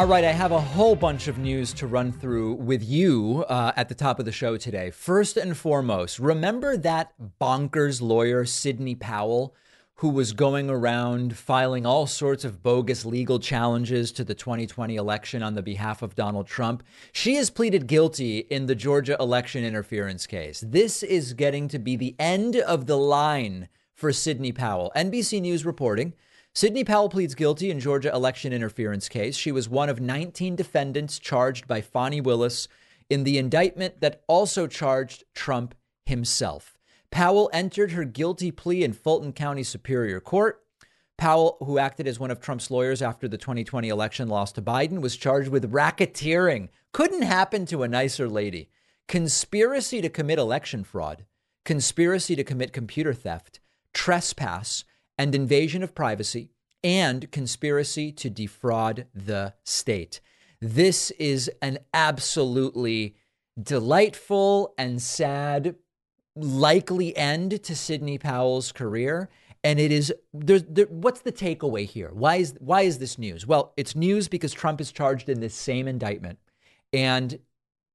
All right, I have a whole bunch of news to run through with you uh, at the top of the show today. First and foremost, remember that bonkers lawyer, Sidney Powell, who was going around filing all sorts of bogus legal challenges to the 2020 election on the behalf of Donald Trump? She has pleaded guilty in the Georgia election interference case. This is getting to be the end of the line for Sidney Powell. NBC News reporting. Sidney Powell pleads guilty in Georgia election interference case. She was one of 19 defendants charged by Fani Willis in the indictment that also charged Trump himself. Powell entered her guilty plea in Fulton County Superior Court. Powell, who acted as one of Trump's lawyers after the 2020 election loss to Biden, was charged with racketeering. Couldn't happen to a nicer lady. Conspiracy to commit election fraud, conspiracy to commit computer theft, trespass, and invasion of privacy, and conspiracy to defraud the state. This is an absolutely delightful and sad, likely end to Sidney Powell's career. And it is there's there, what's the takeaway here? Why is why is this news? Well, it's news because Trump is charged in this same indictment, and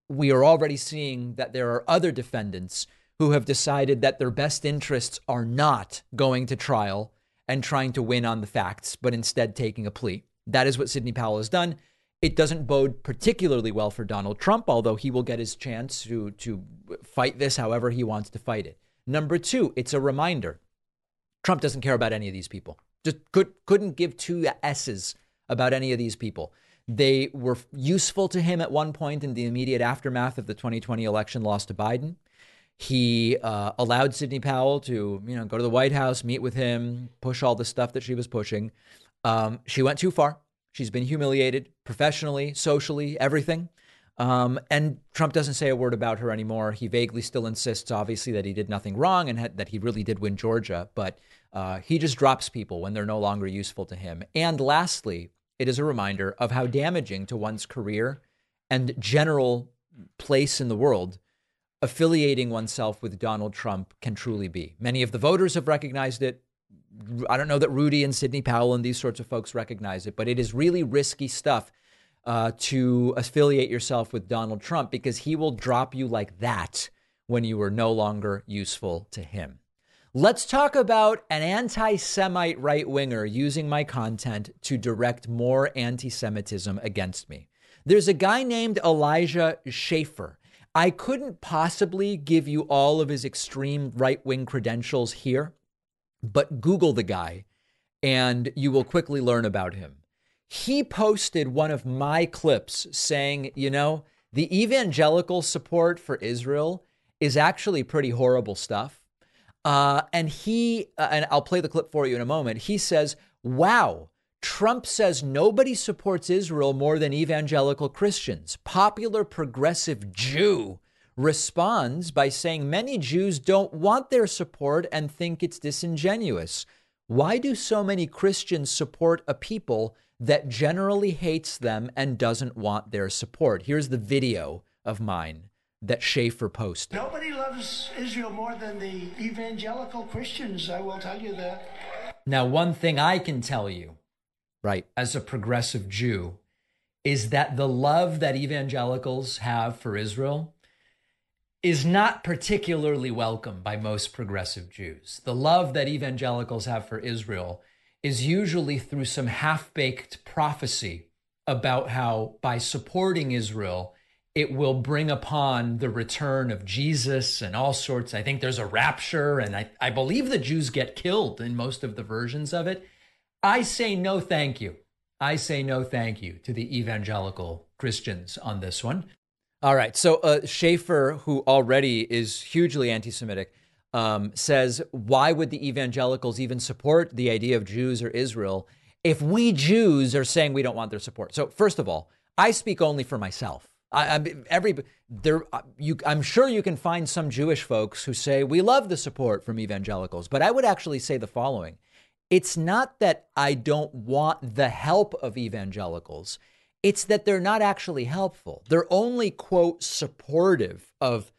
we are already seeing that there are other defendants who have decided that their best interests are not going to trial and trying to win on the facts, but instead taking a plea. That is what Sidney Powell has done. It doesn't bode particularly well for Donald Trump, although he will get his chance to, to fight this however he wants to fight it. Number two, it's a reminder Trump doesn't care about any of these people. Just could, couldn't give two S's about any of these people. They were useful to him at one point in the immediate aftermath of the 2020 election loss to Biden. He uh, allowed Sidney Powell to, you know, go to the White House, meet with him, push all the stuff that she was pushing. Um, she went too far. She's been humiliated professionally, socially, everything. Um, and Trump doesn't say a word about her anymore. He vaguely still insists, obviously, that he did nothing wrong and that he really did win Georgia. But uh, he just drops people when they're no longer useful to him. And lastly, it is a reminder of how damaging to one's career and general place in the world affiliating oneself with Donald Trump can truly be. Many of the voters have recognized it. I don't know that Rudy and Sidney Powell and these sorts of folks recognize it, but it is really risky stuff uh, to affiliate yourself with Donald Trump because he will drop you like that when you are no longer useful to him. Let's talk about an anti Semite right winger using my content to direct more anti Semitism against me. There's a guy named Elijah Schaffer. I couldn't possibly give you all of his extreme right wing credentials here, but Google the guy and you will quickly learn about him. He posted one of my clips saying, you know, the evangelical support for Israel is actually pretty horrible stuff. Uh, and he, uh, and I'll play the clip for you in a moment. He says, wow, Trump says nobody supports Israel more than evangelical Christians. Popular progressive Jew responds by saying many Jews don't want their support and think it's disingenuous. Why do so many Christians support a people that generally hates them and doesn't want their support? Here's the video of mine that Schaffer posted. Nobody loves Israel more than the evangelical Christians, I will tell you that. Now, one thing I can tell you right, as a progressive Jew, is that the love that evangelicals have for Israel is not particularly welcome by most progressive Jews. The love that evangelicals have for Israel is usually through some half baked prophecy about how by supporting Israel, it will bring upon the return of Jesus and all sorts. I think there's a rapture, and I, I believe the Jews get killed in most of the versions of it. I say no thank you. I say no thank you to the evangelical Christians on this one. All right. So uh, Schaffer, who already is hugely anti Semitic, um, says, Why would the evangelicals even support the idea of Jews or Israel if we Jews are saying we don't want their support? So, first of all, I speak only for myself. I, I, every there, uh, you, I'm sure you can find some Jewish folks who say we love the support from evangelicals, but I would actually say the following: it's not that I don't want the help of evangelicals. It's that they're not actually helpful. They're only, quote, supportive of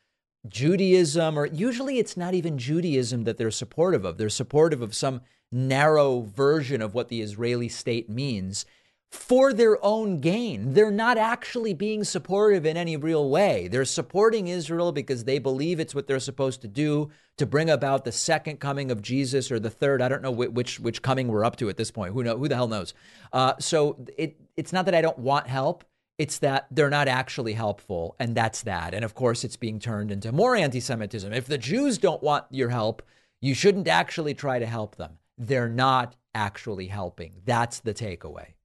Judaism, or usually it's not even Judaism that they're supportive of. They're supportive of some narrow version of what the Israeli state means. For their own gain. They're not actually being supportive in any real way. They're supporting Israel because they believe it's what they're supposed to do to bring about the second coming of Jesus or the third. I don't know which which coming we're up to at this point. Who know? Who the hell knows? Uh, so it it's not that I don't want help. It's that they're not actually helpful, and that's that. And of course, it's being turned into more anti-Semitism. If the Jews don't want your help, you shouldn't actually try to help them. They're not actually helping. That's the takeaway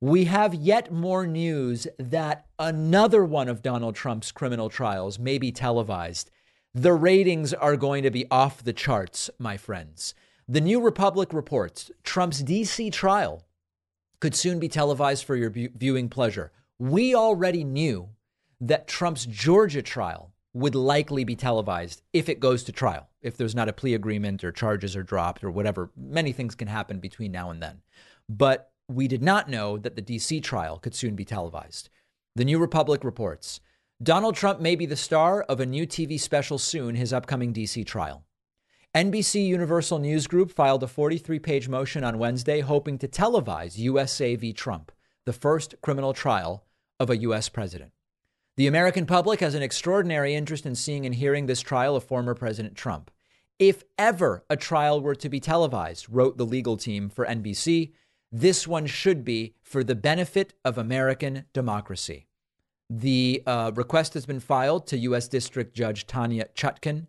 we have yet more news that another one of Donald Trump's criminal trials may be televised. The ratings are going to be off the charts, my friends. The New Republic reports Trump's DC trial could soon be televised for your viewing pleasure. We already knew that Trump's Georgia trial would likely be televised if it goes to trial, if there's not a plea agreement or charges are dropped or whatever. Many things can happen between now and then. But we did not know that the DC trial could soon be televised. The New Republic reports Donald Trump may be the star of a new TV special soon, his upcoming DC trial. NBC Universal News Group filed a 43 page motion on Wednesday hoping to televise USA v. Trump, the first criminal trial of a U.S. president. The American public has an extraordinary interest in seeing and hearing this trial of former President Trump. If ever a trial were to be televised, wrote the legal team for NBC, this one should be for the benefit of American democracy. The uh, request has been filed to U.S. District Judge Tanya Chutkan.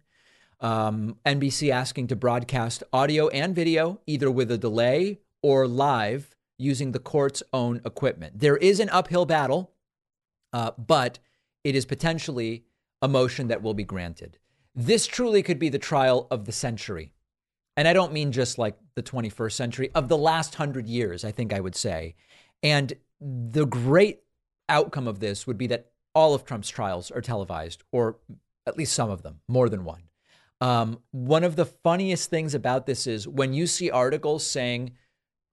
Um, NBC asking to broadcast audio and video, either with a delay or live using the court's own equipment. There is an uphill battle, uh, but it is potentially a motion that will be granted. This truly could be the trial of the century. And I don't mean just like the 21st century, of the last hundred years, I think I would say. And the great outcome of this would be that all of Trump's trials are televised, or at least some of them, more than one. Um, one of the funniest things about this is when you see articles saying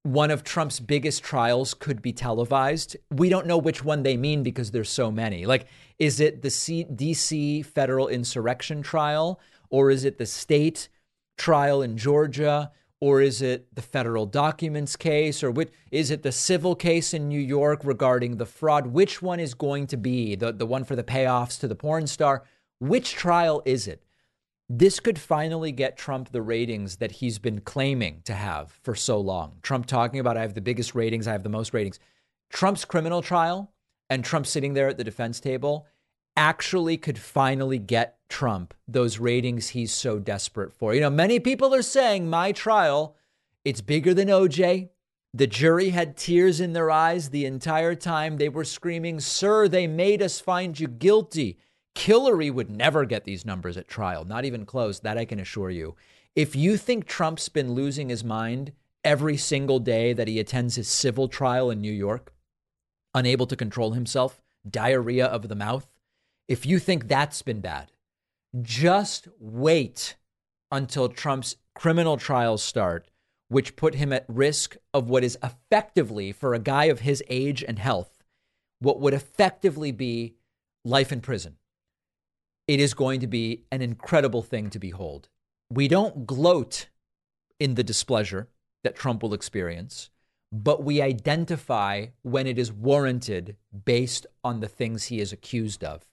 one of Trump's biggest trials could be televised, we don't know which one they mean because there's so many. Like, is it the C- DC federal insurrection trial, or is it the state trial in Georgia? Or is it the federal documents case? Or which, is it the civil case in New York regarding the fraud? Which one is going to be the, the one for the payoffs to the porn star? Which trial is it? This could finally get Trump the ratings that he's been claiming to have for so long. Trump talking about, I have the biggest ratings, I have the most ratings. Trump's criminal trial and Trump sitting there at the defense table actually could finally get Trump those ratings he's so desperate for. You know, many people are saying my trial, it's bigger than OJ. The jury had tears in their eyes the entire time. They were screaming, Sir, they made us find you guilty. Hillary would never get these numbers at trial, not even close. That I can assure you. If you think Trump's been losing his mind every single day that he attends his civil trial in New York, unable to control himself, diarrhea of the mouth, if you think that's been bad, just wait until Trump's criminal trials start, which put him at risk of what is effectively, for a guy of his age and health, what would effectively be life in prison. It is going to be an incredible thing to behold. We don't gloat in the displeasure that Trump will experience, but we identify when it is warranted based on the things he is accused of.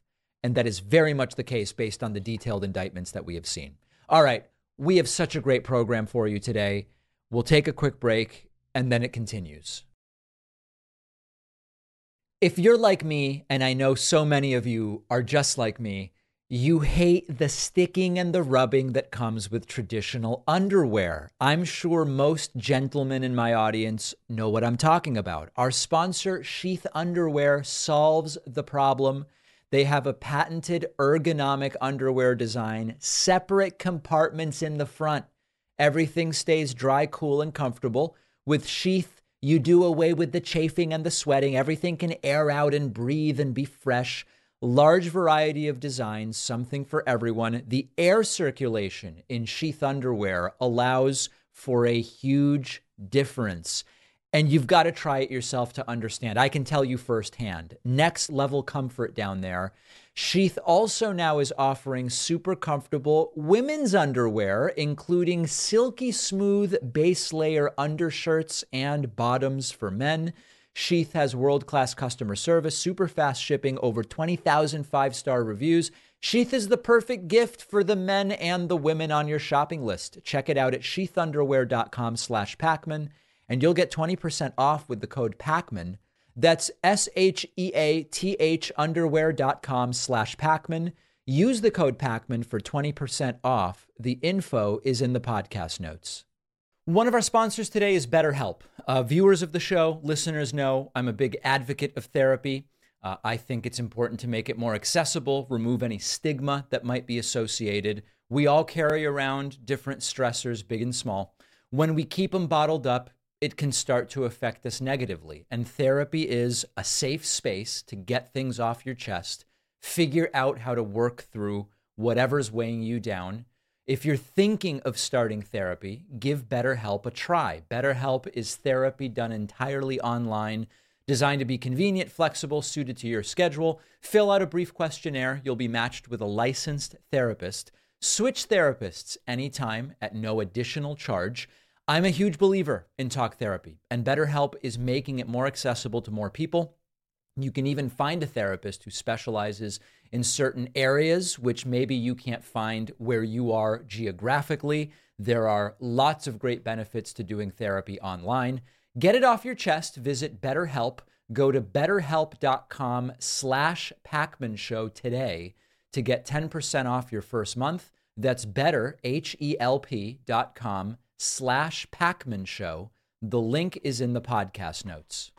And that is very much the case based on the detailed indictments that we have seen. All right, we have such a great program for you today. We'll take a quick break and then it continues. If you're like me, and I know so many of you are just like me, you hate the sticking and the rubbing that comes with traditional underwear. I'm sure most gentlemen in my audience know what I'm talking about. Our sponsor, Sheath Underwear, solves the problem they have a patented ergonomic underwear design, separate compartments in the front. Everything stays dry, cool, and comfortable. With Sheath, you do away with the chafing and the sweating. Everything can air out and breathe and be fresh. Large variety of designs, something for everyone. The air circulation in Sheath underwear allows for a huge difference and you've got to try it yourself to understand. I can tell you firsthand. Next level comfort down there. Sheath also now is offering super comfortable women's underwear, including silky smooth base layer undershirts and bottoms for men. Sheath has world class customer service, super fast shipping, over 20,000 five star reviews. Sheath is the perfect gift for the men and the women on your shopping list. Check it out at sheathunderwear.com slash Pakman, and you'll get 20% off with the code Pakman. That's S-H-E-A-T-H underwear.com slash Pakman. Use the code Pakman for 20% off. The info is in the podcast notes. One of our sponsors today is BetterHelp. Uh, viewers of the show, listeners know I'm a big advocate of therapy. Uh, I think it's important to make it more accessible, remove any stigma that might be associated. We all carry around different stressors, big and small. When we keep them bottled up, it can start to affect us negatively. And therapy is a safe space to get things off your chest, figure out how to work through whatever's weighing you down. If you're thinking of starting therapy, give BetterHelp a try. BetterHelp is therapy done entirely online Designed to be convenient, flexible, suited to your schedule. Fill out a brief questionnaire. You'll be matched with a licensed therapist. Switch therapists anytime at no additional charge. I'm a huge believer in talk therapy, and BetterHelp is making it more accessible to more people. You can even find a therapist who specializes in certain areas, which maybe you can't find where you are geographically. There are lots of great benefits to doing therapy online. Get it off your chest. Visit BetterHelp. Go to betterhelp.com slash Pakman Show today to get 10% off your first month. That's better, slash Pakman Show. The link is in the podcast notes.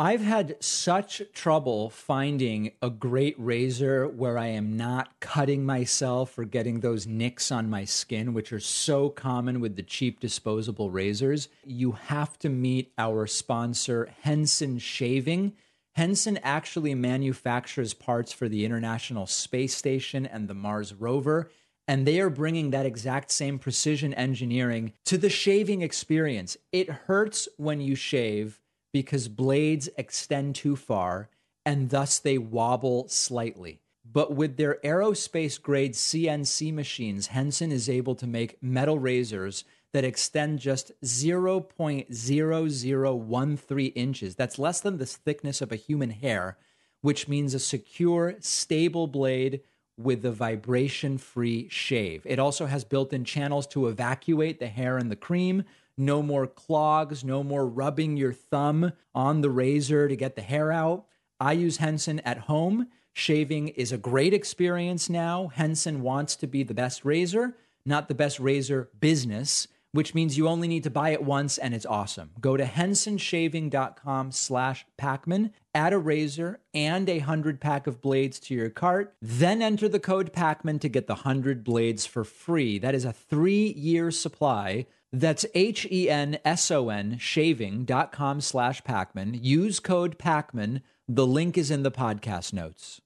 I've had such trouble finding a great razor where I am not cutting myself or getting those nicks on my skin, which are so common with the cheap disposable razors. You have to meet our sponsor, Henson Shaving. Henson actually manufactures parts for the International Space Station and the Mars rover. And they are bringing that exact same precision engineering to the shaving experience. It hurts when you shave because blades extend too far and thus they wobble slightly. But with their aerospace grade CNC machines, Henson is able to make metal razors that extend just 0.0013 inches. That's less than the thickness of a human hair, which means a secure, stable blade with the vibration free shave. It also has built in channels to evacuate the hair and the cream, no more clogs, no more rubbing your thumb on the razor to get the hair out. I use Henson at home. Shaving is a great experience now. Henson wants to be the best razor, not the best razor business, which means you only need to buy it once and it's awesome. Go to hensonshaving.com slash Pakman, add a razor and a 100 pack of blades to your cart, then enter the code Pakman to get the 100 blades for free. That is a three-year supply that's H-E-N-S-O-N shaving.com slash Pakman. Use code Pakman. The link is in the podcast notes.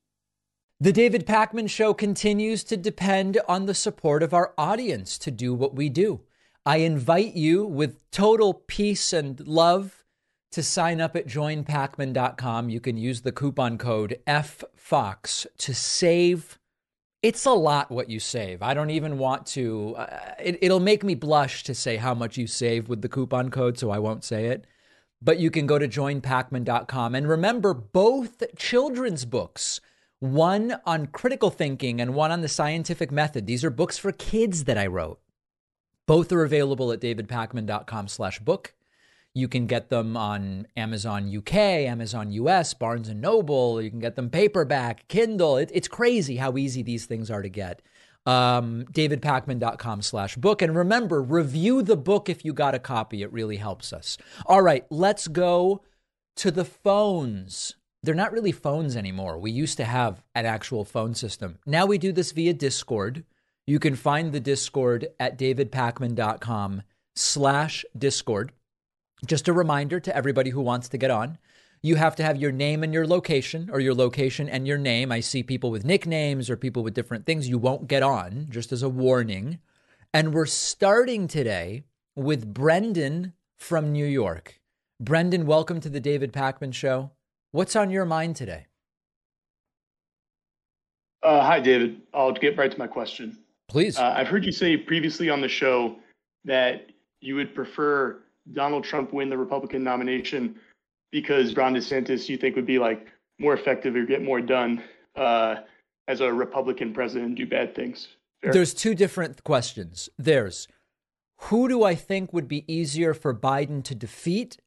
The David Pakman Show continues to depend on the support of our audience to do what we do. I invite you with total peace and love to sign up at joinpakman.com. You can use the coupon code FFOX to save it's a lot what you save. I don't even want to. Uh, it, it'll make me blush to say how much you save with the coupon code, so I won't say it. But you can go to joinpakman.com and remember both children's books one on critical thinking and one on the scientific method. These are books for kids that I wrote. Both are available at davidpakman.com slash book. You can get them on Amazon UK, Amazon US, Barnes and Noble. You can get them paperback, Kindle. It, it's crazy how easy these things are to get. Um, davidpakman.com slash book. And remember, review the book if you got a copy. It really helps us. All right, let's go to the phones. They're not really phones anymore. We used to have an actual phone system. Now we do this via Discord. You can find the Discord at davidpakman.com slash Discord. Just a reminder to everybody who wants to get on you have to have your name and your location, or your location and your name. I see people with nicknames or people with different things. You won't get on, just as a warning. And we're starting today with Brendan from New York. Brendan, welcome to the David Pakman Show. What's on your mind today? Uh, hi, David. I'll get right to my question. Please. Uh, I've heard you say previously on the show that you would prefer Donald Trump win the Republican nomination because Ron DeSantis you think would be like more effective or get more done uh, as a Republican president and do bad things? Fair. There's two different questions. There's who do I think would be easier for Biden to defeat?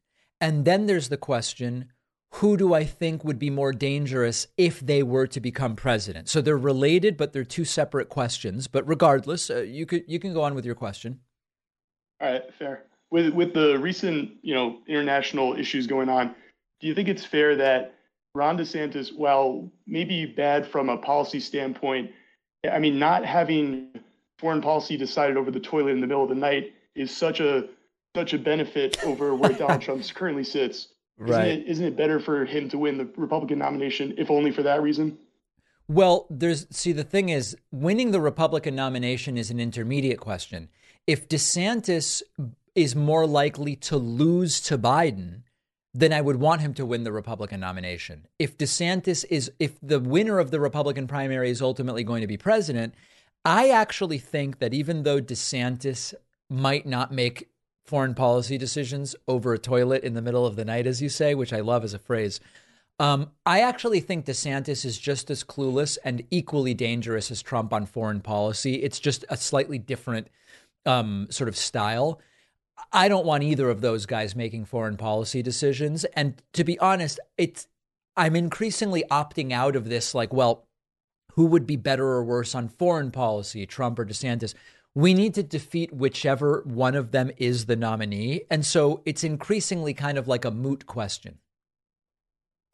And then there's the question who do I think would be more dangerous if they were to become president? So they're related, but they're two separate questions. But regardless, uh, you could you can go on with your question. All right, fair. With with the recent you know international issues going on, do you think it's fair that Ron DeSantis, while maybe bad from a policy standpoint, I mean, not having foreign policy decided over the toilet in the middle of the night is such a such a benefit over where Donald Trump currently sits Right. Isn't it, isn't it better for him to win the Republican nomination, if only for that reason? Well, there's see the thing is winning the Republican nomination is an intermediate question. If DeSantis is more likely to lose to Biden, then I would want him to win the Republican nomination. If DeSantis is if the winner of the Republican primary is ultimately going to be president, I actually think that even though DeSantis might not make foreign policy decisions over a toilet in the middle of the night, as you say, which I love as a phrase. Um, I actually think DeSantis is just as clueless and equally dangerous as Trump on foreign policy. It's just a slightly different um, sort of style. I don't want either of those guys making foreign policy decisions. And to be honest, it's I'm increasingly opting out of this. Like, well, who would be better or worse on foreign policy, Trump or DeSantis? We need to defeat whichever one of them is the nominee. And so it's increasingly kind of like a moot question.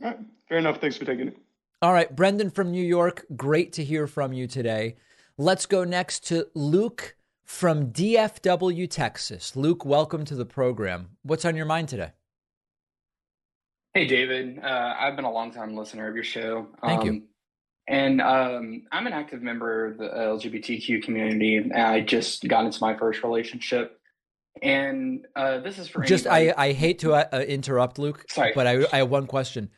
All right. Fair enough. Thanks for taking it. All right. Brendan from New York, great to hear from you today. Let's go next to Luke from DFW, Texas. Luke, welcome to the program. What's on your mind today? Hey, David. Uh, I've been a long time listener of your show. Thank um, you. And um, I'm an active member of the LGBTQ community. I just got into my first relationship. And uh, this is for just I, I hate to uh, uh, interrupt Luke, Sorry. but I, I have one question.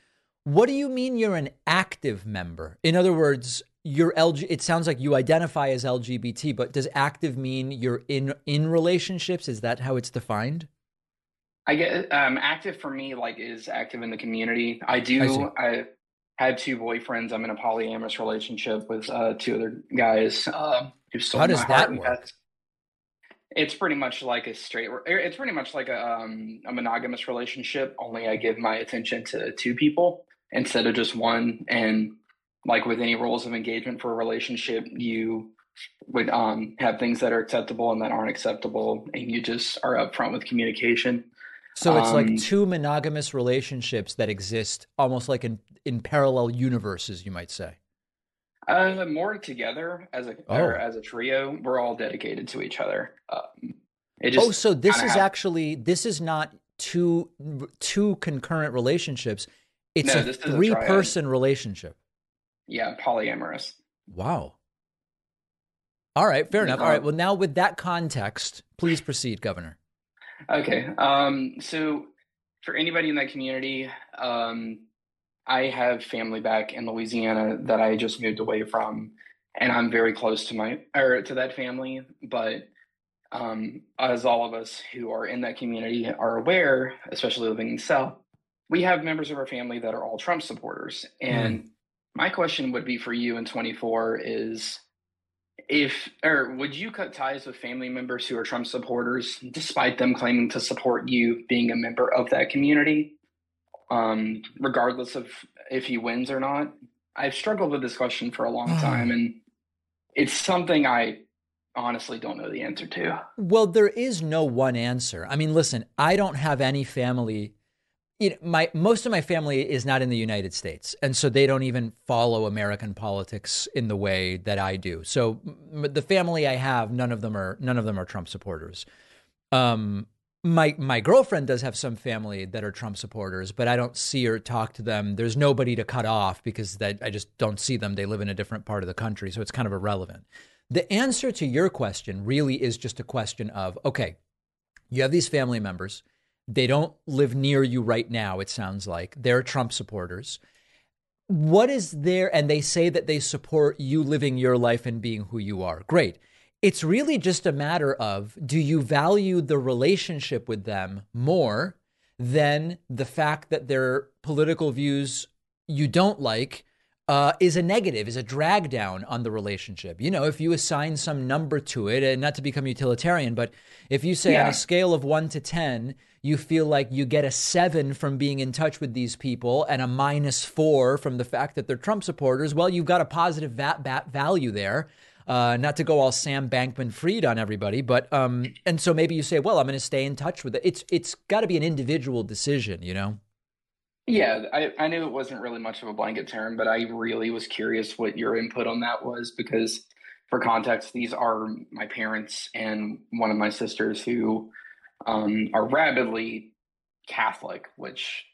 What do you mean you're an active member? In other words, you're LG. It sounds like you identify as LGBT, but does active mean you're in in relationships? Is that how it's defined? I get um, active for me like is active in the community. I do. I, I had two boyfriends. I'm in a polyamorous relationship with uh, two other guys uh, How does that work? It's pretty much like a straight. Er, it's pretty much like a, um, a monogamous relationship. Only I give my attention to two people instead of just one. And like with any rules of engagement for a relationship, you would um, have things that are acceptable and that aren't acceptable, and you just are upfront with communication. So it's um, like two monogamous relationships that exist almost like in, in parallel universes, you might say. Uh, more together as a oh. as a trio, we're all dedicated to each other. Um, oh, so this is actually this is not two two concurrent relationships. It's no, a three a person relationship. Yeah, polyamorous. Wow. All right, fair enough. All right. Well, now with that context, please proceed, Governor. Okay. Um, so for anybody in that community, um, I have family back in Louisiana that I just moved away from, and I'm very close to my or to that family. But um, as all of us who are in that community are aware, especially living in South, we have members of our family that are all Trump supporters. And mm. my question would be for you in 24 is if or would you cut ties with family members who are Trump supporters, despite them claiming to support you being a member of that community, um, regardless of if he wins or not? I've struggled with this question for a long time, and it's something I honestly don't know the answer to. Well, there is no one answer. I mean, listen, I don't have any family you know, my most of my family is not in the United States, and so they don't even follow American politics in the way that I do. So m- the family I have, none of them are none of them are Trump supporters. Um, my my girlfriend does have some family that are Trump supporters, but I don't see or talk to them. There's nobody to cut off because that I just don't see them. They live in a different part of the country, so it's kind of irrelevant. The answer to your question really is just a question of okay, you have these family members they don't live near you right now, it sounds like. They're Trump supporters. What is there? And they say that they support you living your life and being who you are. Great. It's really just a matter of do you value the relationship with them more than the fact that their political views you don't like uh, is a negative, is a drag down on the relationship. You know, if you assign some number to it, and not to become utilitarian, but if you say yeah. on a scale of one to 10, you feel like you get a seven from being in touch with these people and a minus four from the fact that they're Trump supporters, well, you've got a positive va- value there. Uh, not to go all Sam Bankman Fried on everybody, but um, and so maybe you say, well, I'm going to stay in touch with it. It's it's got to be an individual decision, you know. Yeah, I, I knew it wasn't really much of a blanket term, but I really was curious what your input on that was because, for context, these are my parents and one of my sisters who um, are rabidly Catholic, which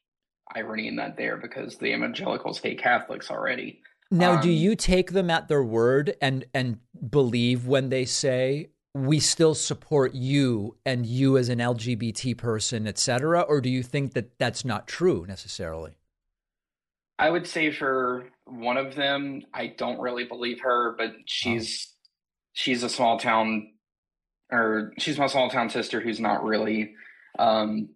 irony in that there because the evangelicals hate Catholics already. Now, um, do you take them at their word and and believe when they say we still support you and you as an LGBT person, etc., or do you think that that's not true necessarily? I would say for one of them, I don't really believe her, but she's oh. she's a small town or she's my small town sister who's not really um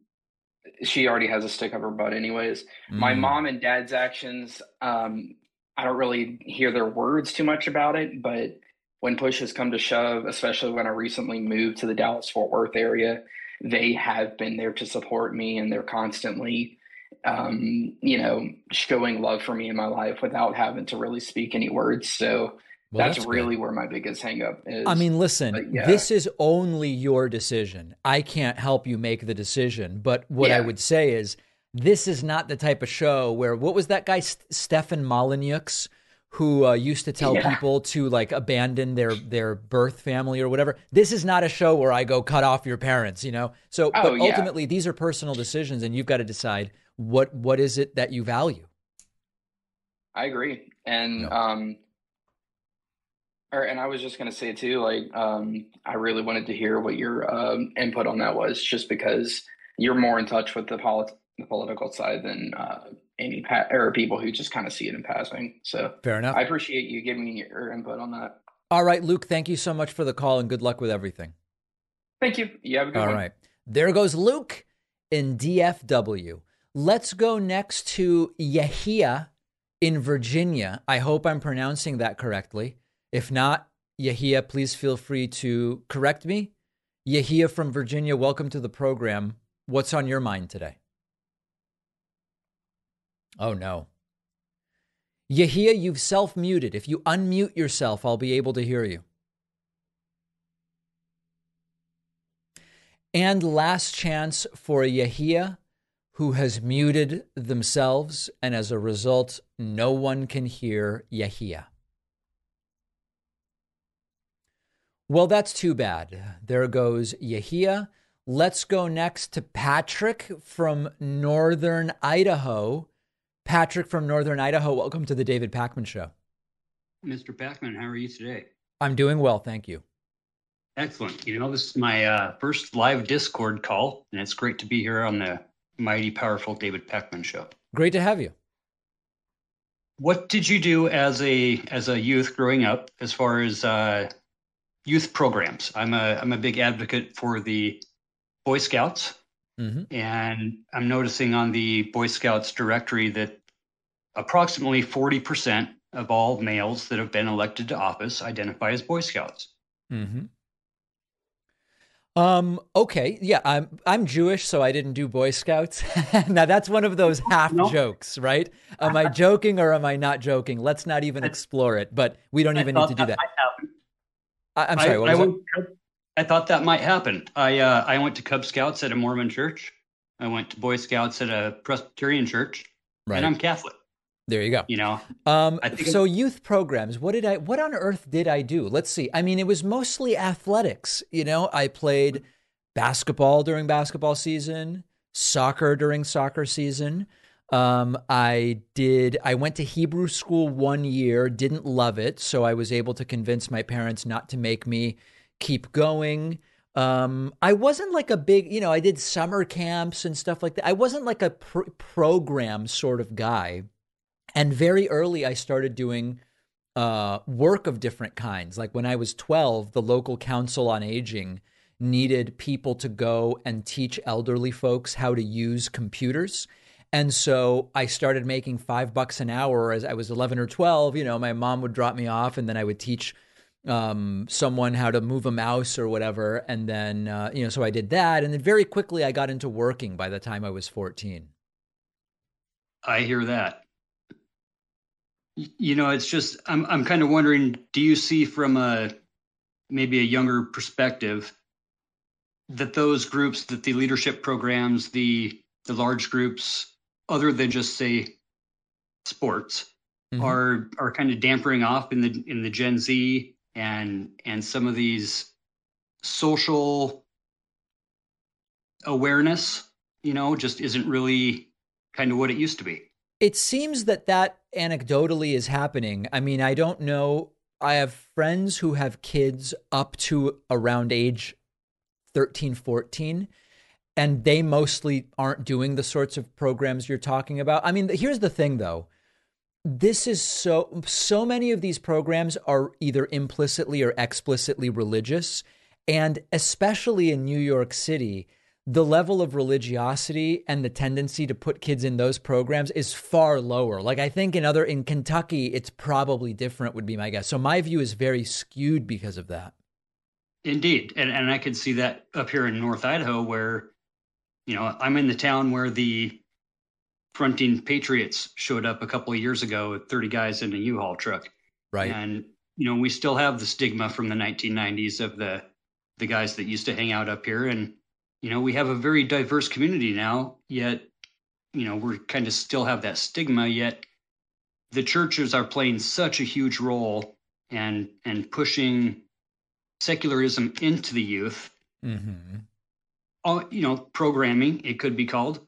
she already has a stick up her butt anyways. Mm. My mom and dad's actions um I don't really hear their words too much about it, but when push has come to shove, especially when I recently moved to the Dallas Fort Worth area, they have been there to support me and they're constantly, um, you know, showing love for me in my life without having to really speak any words. So well, that's, that's really where my biggest hangup is. I mean, listen, yeah. this is only your decision. I can't help you make the decision. But what yeah. I would say is, this is not the type of show where what was that guy Stefan Molyneux who uh, used to tell yeah. people to like abandon their their birth family or whatever. This is not a show where I go cut off your parents, you know. So, oh, but ultimately, yeah. these are personal decisions, and you've got to decide what what is it that you value. I agree, and no. um, or and I was just gonna say too, like um, I really wanted to hear what your um, input on that was, just because you're more in touch with the politics the political side than uh, any pa- or people who just kind of see it in passing. So fair enough. I appreciate you giving me your input on that. All right, Luke. Thank you so much for the call and good luck with everything. Thank you. You have a good All one. All right. There goes Luke in DFW. Let's go next to Yahia in Virginia. I hope I'm pronouncing that correctly. If not, Yahia, please feel free to correct me. Yahia from Virginia, welcome to the program. What's on your mind today? Oh no. Yahia, you've self muted. If you unmute yourself, I'll be able to hear you. And last chance for Yahia, who has muted themselves, and as a result, no one can hear Yahia. Well, that's too bad. There goes Yahia. Let's go next to Patrick from Northern Idaho. Patrick from Northern Idaho, welcome to the David Pakman Show. Mr. Pakman, how are you today? I'm doing well, thank you. Excellent. You know, this is my uh, first live Discord call, and it's great to be here on the mighty, powerful David Pakman Show. Great to have you. What did you do as a as a youth growing up, as far as uh, youth programs? I'm a I'm a big advocate for the Boy Scouts Mm-hmm. And I'm noticing on the Boy Scouts directory that approximately 40% of all males that have been elected to office identify as Boy Scouts. Mm-hmm. Um, okay. Yeah, I'm I'm Jewish, so I didn't do Boy Scouts. now that's one of those half no. jokes, right? Am I joking or am I not joking? Let's not even explore it, but we don't even need to do that. I, am sorry, I, I went, I thought that might happen. I uh, I went to Cub Scouts at a Mormon church. I went to Boy Scouts at a Presbyterian church, right. and I'm Catholic. There you go. You know, um, so youth programs. What did I? What on earth did I do? Let's see. I mean, it was mostly athletics. You know, I played basketball during basketball season, soccer during soccer season. Um, I did. I went to Hebrew school one year. Didn't love it, so I was able to convince my parents not to make me keep going. Um, I wasn't like a big, you know, I did summer camps and stuff like that. I wasn't like a pr- program sort of guy. And very early, I started doing uh, work of different kinds. Like when I was 12, the local council on aging needed people to go and teach elderly folks how to use computers. And so I started making five bucks an hour as I was 11 or 12. You know, my mom would drop me off and then I would teach um, someone how to move a mouse or whatever. And then, uh, you know, so I did that. And then very quickly I got into working by the time I was 14. I hear that. You know, it's just I'm I'm kind of wondering, do you see from a maybe a younger perspective that those groups, that the leadership programs, the the large groups, other than just say sports, mm-hmm. are are kind of dampering off in the in the Gen Z and and some of these social awareness, you know, just isn't really kind of what it used to be. It seems that that anecdotally is happening. I mean, I don't know. I have friends who have kids up to around age 13, 14, and they mostly aren't doing the sorts of programs you're talking about. I mean, here's the thing though. This is so so many of these programs are either implicitly or explicitly religious, and especially in New York City, the level of religiosity and the tendency to put kids in those programs is far lower. Like I think in other in Kentucky, it's probably different would be my guess. So my view is very skewed because of that. Indeed. And and I can see that up here in North Idaho where you know, I'm in the town where the fronting patriots showed up a couple of years ago with 30 guys in a U-Haul truck. Right. And you know, we still have the stigma from the 1990s of the the guys that used to hang out up here and you know, we have a very diverse community now, yet, you know, we're kind of still have that stigma, yet the churches are playing such a huge role and and pushing secularism into the youth. Mm-hmm. Uh, you know, programming, it could be called.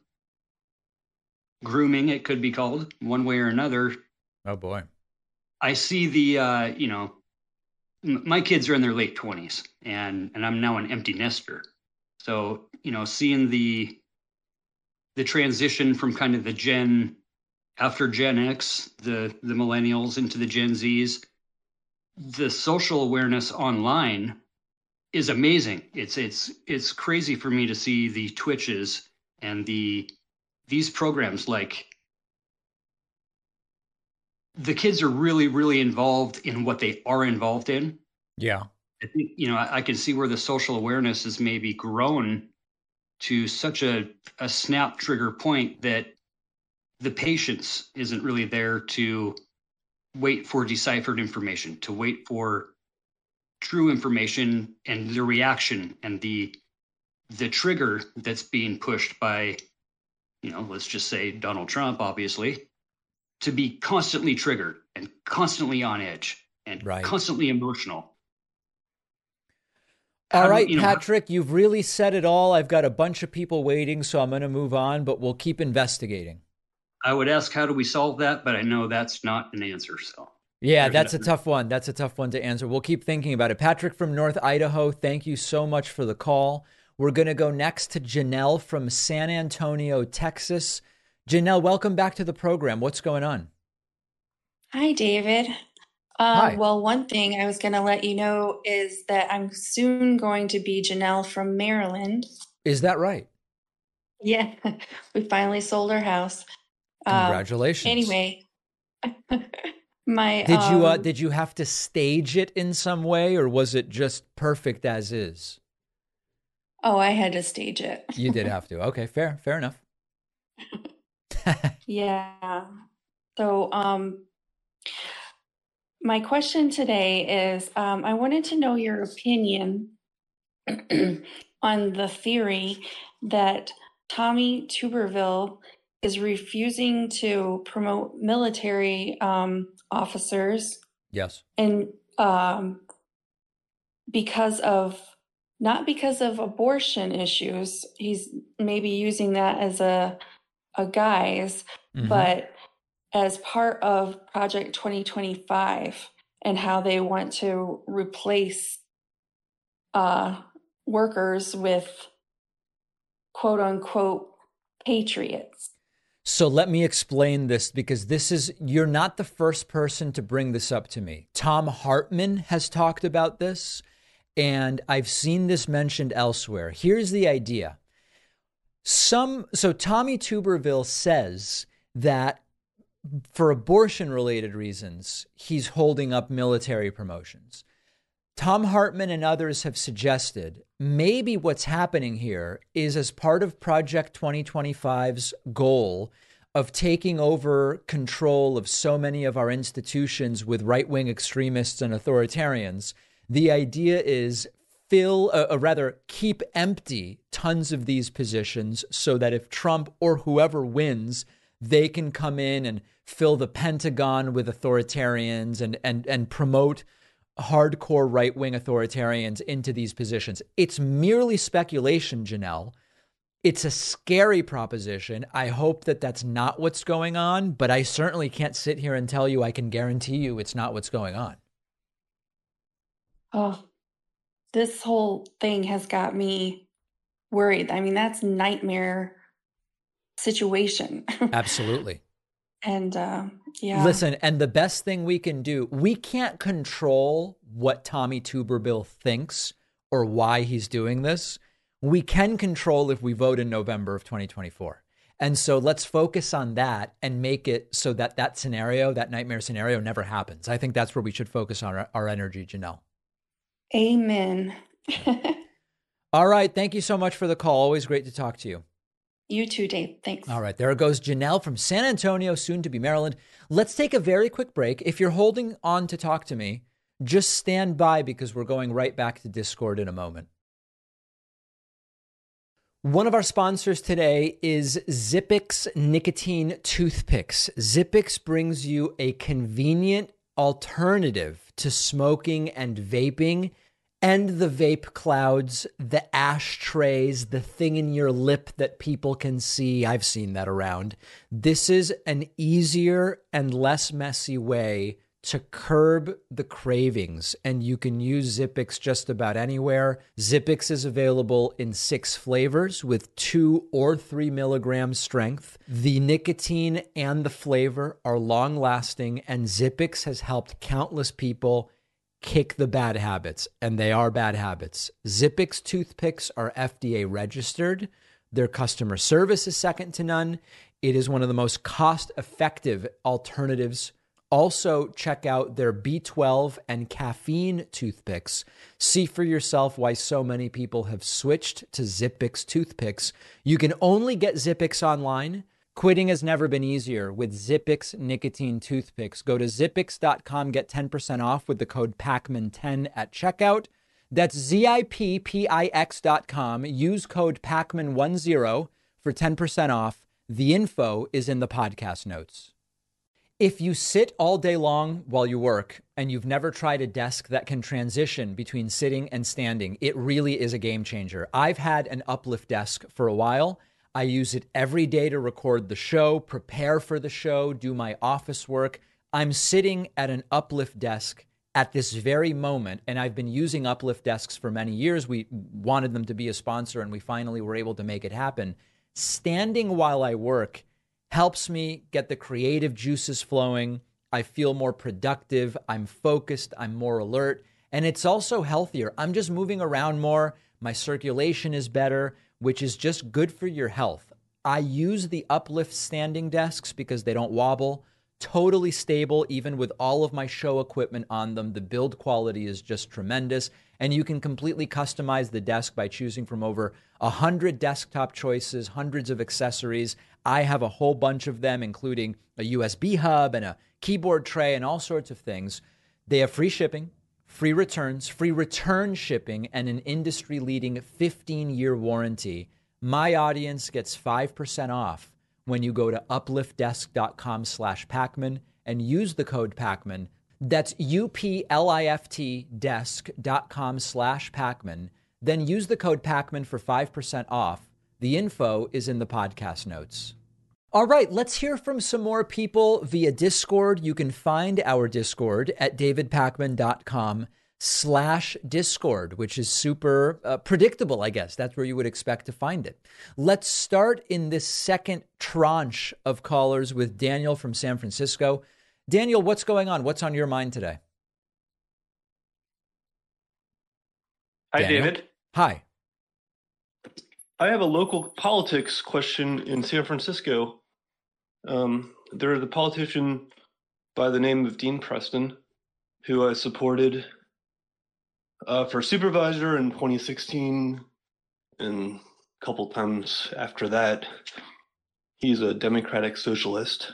Grooming, it could be called, one way or another. Oh boy. I see the uh, you know, my kids are in their late 20s and and I'm now an empty nester. So, you know, seeing the the transition from kind of the Gen after Gen X, the the millennials into the Gen Zs, the social awareness online is amazing. It's it's it's crazy for me to see the twitches and the these programs like the kids are really really involved in what they are involved in. Yeah. I think you know I, I, can see where the social awareness has maybe grown to such a, a snap trigger point that the patience isn't really there to wait for deciphered information, to wait for true information and the reaction and the the trigger that's being pushed by, you know, let's just say Donald Trump, obviously, to be constantly triggered and constantly on edge and right. constantly emotional all right, you know, Patrick, you've really said it all. I've got a bunch of people waiting, so I'm going to move on, but we'll keep investigating. I would ask, how do we solve that? But I know that's not an answer. So, yeah, that's a tough one. That's a tough one to answer. We'll keep thinking about it. Patrick from North Idaho, thank you so much for the call. We're going to go next to Janelle from San Antonio, Texas. Janelle, welcome back to the program. What's going on? Hi, David. Um, well, one thing I was going to let you know is that I'm soon going to be Janelle from Maryland. Is that right? Yeah, we finally sold our house. Um, Congratulations. Um, anyway, my did you uh, um, did you have to stage it in some way, or was it just perfect as is? Oh, I had to stage it. you did have to. Okay, fair, fair enough. yeah. So, um, my question today is um, I wanted to know your opinion on the theory that Tommy Tuberville is refusing to promote military um, officers. Yes. And um, because of, not because of abortion issues, he's maybe using that as a, a guise, mm-hmm. but as part of Project 2025 and how they want to replace uh, workers with quote unquote patriots. So let me explain this because this is, you're not the first person to bring this up to me. Thom Hartmann has talked about this. And I've seen this mentioned elsewhere. Here's the idea. Some so Tommy Tuberville says that for abortion related reasons, he's holding up military promotions. Thom Hartmann and others have suggested maybe what's happening here is as part of Project 2025's goal of taking over control of so many of our institutions with right wing extremists and authoritarians. The idea is fill, uh, or rather, keep empty tons of these positions so that if Trump or whoever wins, they can come in and fill the Pentagon with authoritarians and and and promote hardcore right wing authoritarians into these positions. It's merely speculation, Janelle. It's a scary proposition. I hope that that's not what's going on, but I certainly can't sit here and tell you I can guarantee you it's not what's going on. Oh, this whole thing has got me worried. I mean, that's nightmare situation. Absolutely. and uh, yeah. Listen, and the best thing we can do, we can't control what Tommy Tuberville thinks or why he's doing this. We can control if we vote in November of 2024. And so let's focus on that and make it so that that scenario, that nightmare scenario, never happens. I think that's where we should focus on our, our energy, Janelle. Amen. All right. Thank you so much for the call. Always great to talk to you. You too, Dave. Thanks. All right. There goes Janelle from San Antonio, soon to be Maryland. Let's take a very quick break. If you're holding on to talk to me, just stand by because we're going right back to Discord in a moment. One of our sponsors today is Zippix Nicotine Toothpicks. Zippix brings you a convenient alternative to smoking and vaping and the vape clouds, the ashtrays, the thing in your lip that people can see. I've seen that around. This is an easier and less messy way to curb the cravings, and you can use Zippix just about anywhere. Zippix is available in six flavors with two or three milligram strength. The nicotine and the flavor are long lasting, and Zippix has helped countless people kick the bad habits, and they are bad habits. Zippix toothpicks are FDA registered. Their customer service is second to none. It is one of the most cost effective alternatives. Also, check out their B12 and caffeine toothpicks. See for yourself why so many people have switched to Zippix toothpicks. You can only get Zippix online. Quitting has never been easier with Zippix nicotine toothpicks. Go to zippix.com, get 10% off with the code PAKMAN10 at checkout. That's Z-I-P-P-I-X.com. Use code PAKMAN10 for 10% off. The info is in the podcast notes. If you sit all day long while you work and you've never tried a desk that can transition between sitting and standing, it really is a game changer. I've had an uplift desk for a while I use it every day to record the show, prepare for the show, do my office work. I'm sitting at an uplift desk at this very moment, and I've been using uplift desks for many years. We wanted them to be a sponsor, and we finally were able to make it happen. Standing while I work helps me get the creative juices flowing. I feel more productive. I'm focused. I'm more alert. And it's also healthier. I'm just moving around more. My circulation is better which is just good for your health. I use the uplift standing desks because they don't wobble. Totally stable, even with all of my show equipment on them. The build quality is just tremendous. And you can completely customize the desk by choosing from over 100 desktop choices, hundreds of accessories. I have a whole bunch of them, including a USB hub and a keyboard tray and all sorts of things. They have free shipping free returns, free return shipping, and an industry leading 15 year warranty. My audience gets 5% off when you go to upliftdesk.com slash Pakman and use the code Pakman. That's U-P-L-I-F-T desk.com slash Pakman. Then use the code Pakman for 5% off. The info is in the podcast notes. All right, let's hear from some more people via Discord. You can find our Discord at davidpakman.com slash discord which is super uh, predictable i guess that's where you would expect to find it let's start in this second tranche of callers with daniel from san francisco daniel what's going on what's on your mind today Hi, Daniel. David. Hi. I have a local politics question in San Francisco. Um, there's a politician by the name of Dean Preston, who I supported uh, for supervisor in 2016 and a couple times after that. He's a democratic socialist.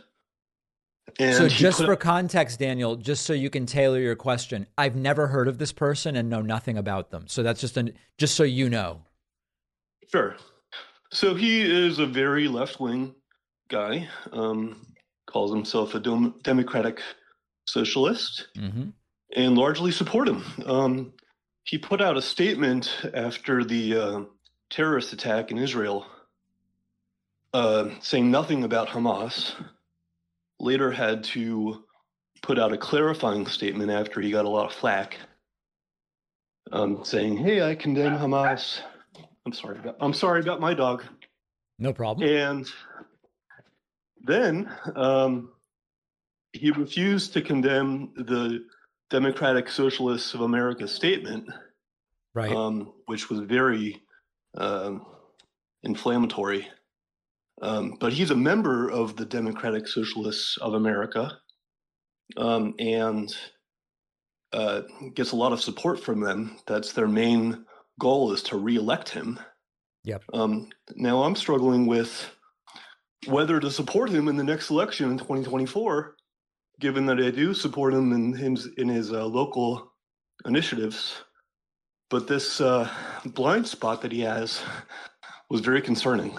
And so, just for context, Daniel, just so you can tailor your question, I've never heard of this person and know nothing about them. So that's just an just so you know. Sure. So he is a very left wing guy. Um, calls himself a dem- democratic socialist, mm-hmm. and largely support him. Um, he put out a statement after the uh, terrorist attack in Israel, uh, saying nothing about Hamas. Later, had to put out a clarifying statement after he got a lot of flack, um, saying, "Hey, I condemn Hamas." I'm sorry. About, I'm sorry about my dog. No problem. And then um, he refused to condemn the Democratic Socialists of America statement, right? Um, which was very um, inflammatory. Um, but he's a member of the Democratic Socialists of America, um, and uh, gets a lot of support from them. That's their main goal is to reelect him. Yep. Um, now I'm struggling with whether to support him in the next election in 2024 given that I do support him in his in his uh, local initiatives. But this uh, blind spot that he has was very concerning.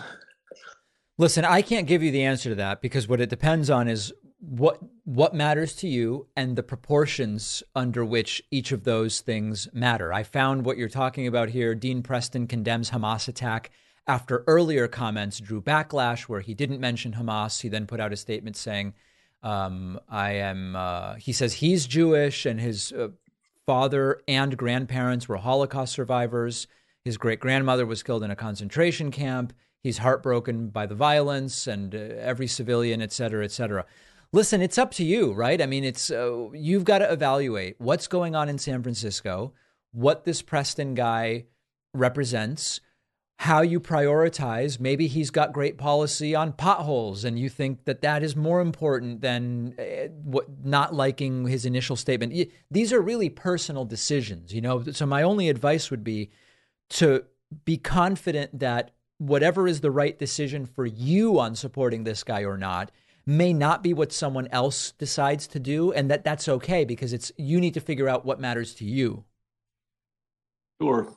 Listen, I can't give you the answer to that because what it depends on is what what matters to you and the proportions under which each of those things matter. I found what you're talking about here. Dean Preston condemns Hamas attack after earlier comments drew backlash where he didn't mention Hamas. He then put out a statement saying um, I am. Uh, he says he's Jewish, and his uh, father and grandparents were Holocaust survivors. His great grandmother was killed in a concentration camp. He's heartbroken by the violence and uh, every civilian, et cetera, et cetera. Listen, it's up to you, right? I mean, it's uh, you've got to evaluate what's going on in San Francisco, what this Preston guy represents how you prioritize. Maybe he's got great policy on potholes, and you think that that is more important than uh, what not liking his initial statement. These are really personal decisions, you know. So my only advice would be to be confident that whatever is the right decision for you on supporting this guy or not may not be what someone else decides to do and that that's okay because it's you need to figure out what matters to you sure